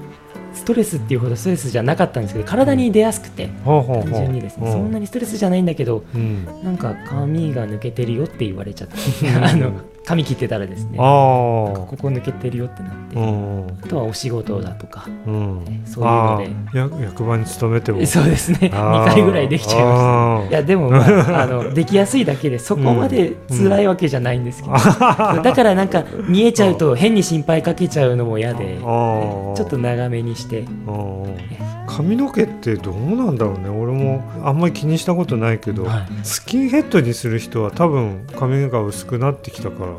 ストレスっていうほどストレスじゃなかったんですけど体に出やすくて単純にですね、うそんなにストレスじゃないんだけどうん。なんか髪が抜けてるよって言われちゃって [LAUGHS] あの髪切ってたらですねあこあこ抜けてるよってなって、うん。あとはお仕事だとかうん。ねそういうので。役場に勤めても。そうですね。あー。2回ぐらいできちゃいましたいやでも、まあ、[LAUGHS] あのできやすいだけでそこまで辛いわけじゃないんですけど、[LAUGHS] だからなんか見えちゃうと変に心配かけちゃうのも嫌でちあー。ょっと長めにして。うん髪の毛ってどうなんだろうね。俺もあんまり気にしたことないけど、はい。スキンヘッドにする人は多分髪が薄くなってきたから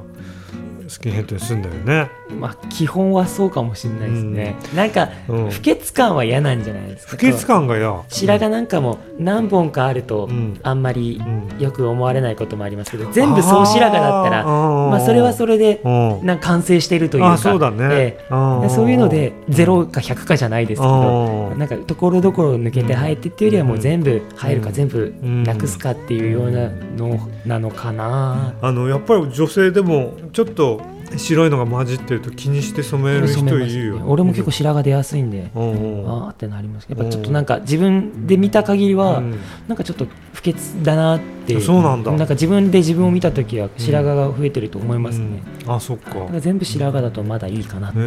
スキンヘッドにするんだよね、まあ基本はそうかもしれないですね、なんかうん、不潔感は嫌なんじゃないですか。不潔感がや白髪なんかも何本かあるとうん。あんまりうん。よく思われないこともありますけど全部総白髪だったらまあそれはそれでうん。なんか完成してるというか。あそうだね。ええ。あー。そういうので0か100かじゃないですけどなんかところどころ抜けて生えてっていうよりはもう全部生えるかうん。全部うん。なくすかっていうようなのなのかな。あのやっぱり女性でもちょっと白いのが混じってると気にして染める人いるよ、ね。俺も結構白髪出やすいんで。うんうん。あーってなります。やっぱちょっとなんか自分で見た限りは、うん。なんかちょっと不潔だなってそうなんだ。か自分で自分を見た時は白髪が増えてると思いますね、うんあそっか。全部白髪だとまだいいかなって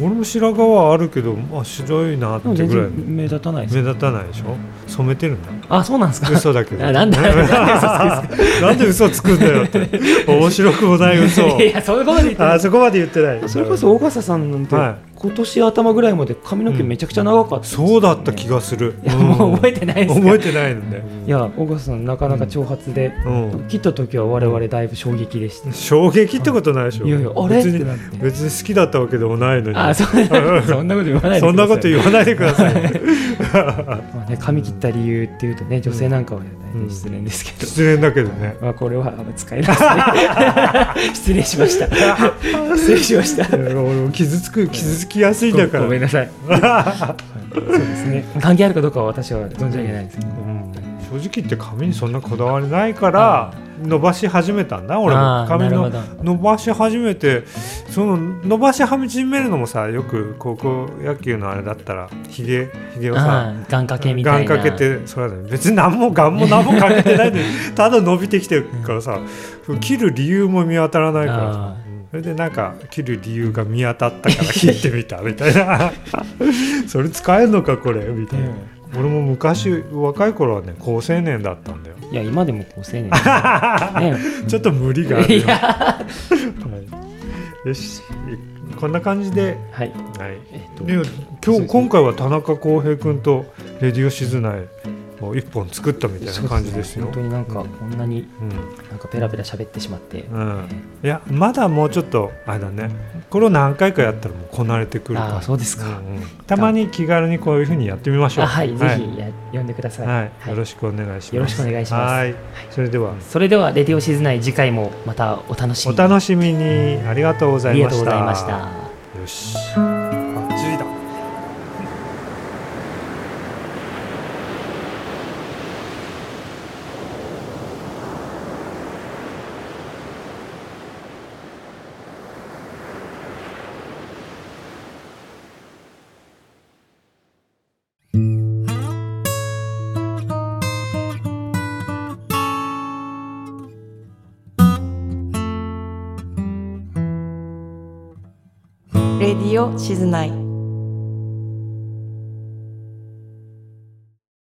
俺も白髪はあるけどあ白いなってぐらい然目立たない目立たないでしょ。染めてるんだ。あそうなんですか？嘘だけど。あ [LAUGHS] なんだなんで嘘つくんだよって。[LAUGHS] 面白くもない嘘 [LAUGHS] そういうことで言ってない。あそこまで言ってない。それこそ大笠さんなんて、は今年頭ぐらいまで髪の毛めちゃくちゃ長かったですよね、そうだった気がする。いやもう覚えてないですか？覚えてないのね。いや大笠さんなかなか長髪で、うん。切った時は我々だいぶ衝撃でした、衝撃ってことないでしょ。いやいやあれ？別に別に好きだったわけでもないのに。あそそんなこと言わないでください。そんなこと言わないでください。[LAUGHS] まあね、髪切った理由っていうとね女性なんかは、ねうん。失礼ですけど、失礼だけどね。まあ、これは使えない [LAUGHS] 失礼しました。失礼しました。傷つく傷つきやすいんだから。ごごめんなさ [LAUGHS] い。そうですね。関係あるかどうかは私は存じ上げないですけど、正直言って髪にそんなこだわりないから伸ばし始めたんだ。俺も髪の伸ばし始めてその伸ばし始めるのもさよく高校野球のあれだったらひげひげをさ願掛けみたいな。願掛けてそれだね。別に何も願も何もかけてないでただ伸びてきてるからさ切る理由も見当たらないからさ。それでなんか切る理由が見当たったから切ってみたみたいな。[LAUGHS] それ使えるのかこれみたいな、俺も昔若い頃はね高青年だったんだよ。いや今でも高青年 [LAUGHS] ね。ちょっと無理があるよ、はい。よしこんな感じで、はい。はい、えっと。で今日今回は田中康平君とレディオシズナイを一本作ったみたいな感じですよ。本当になんかこんなにうん。なんかペラペラ喋ってしまって、うん、いやまだもうちょっとあれだね。これを何回かやったらもうこなれてくるから。ああそうですか、うんうん。たまに気軽にこういうふうにやってみましょう。あはい、はい。ぜひや呼んでください、はい。よろしくお願いします。よろしくお願いします。はい。それではそれでは。レディオシズナイ次回もまたお楽しみお楽しみにありがとうござありがいましたとうございましたよし静内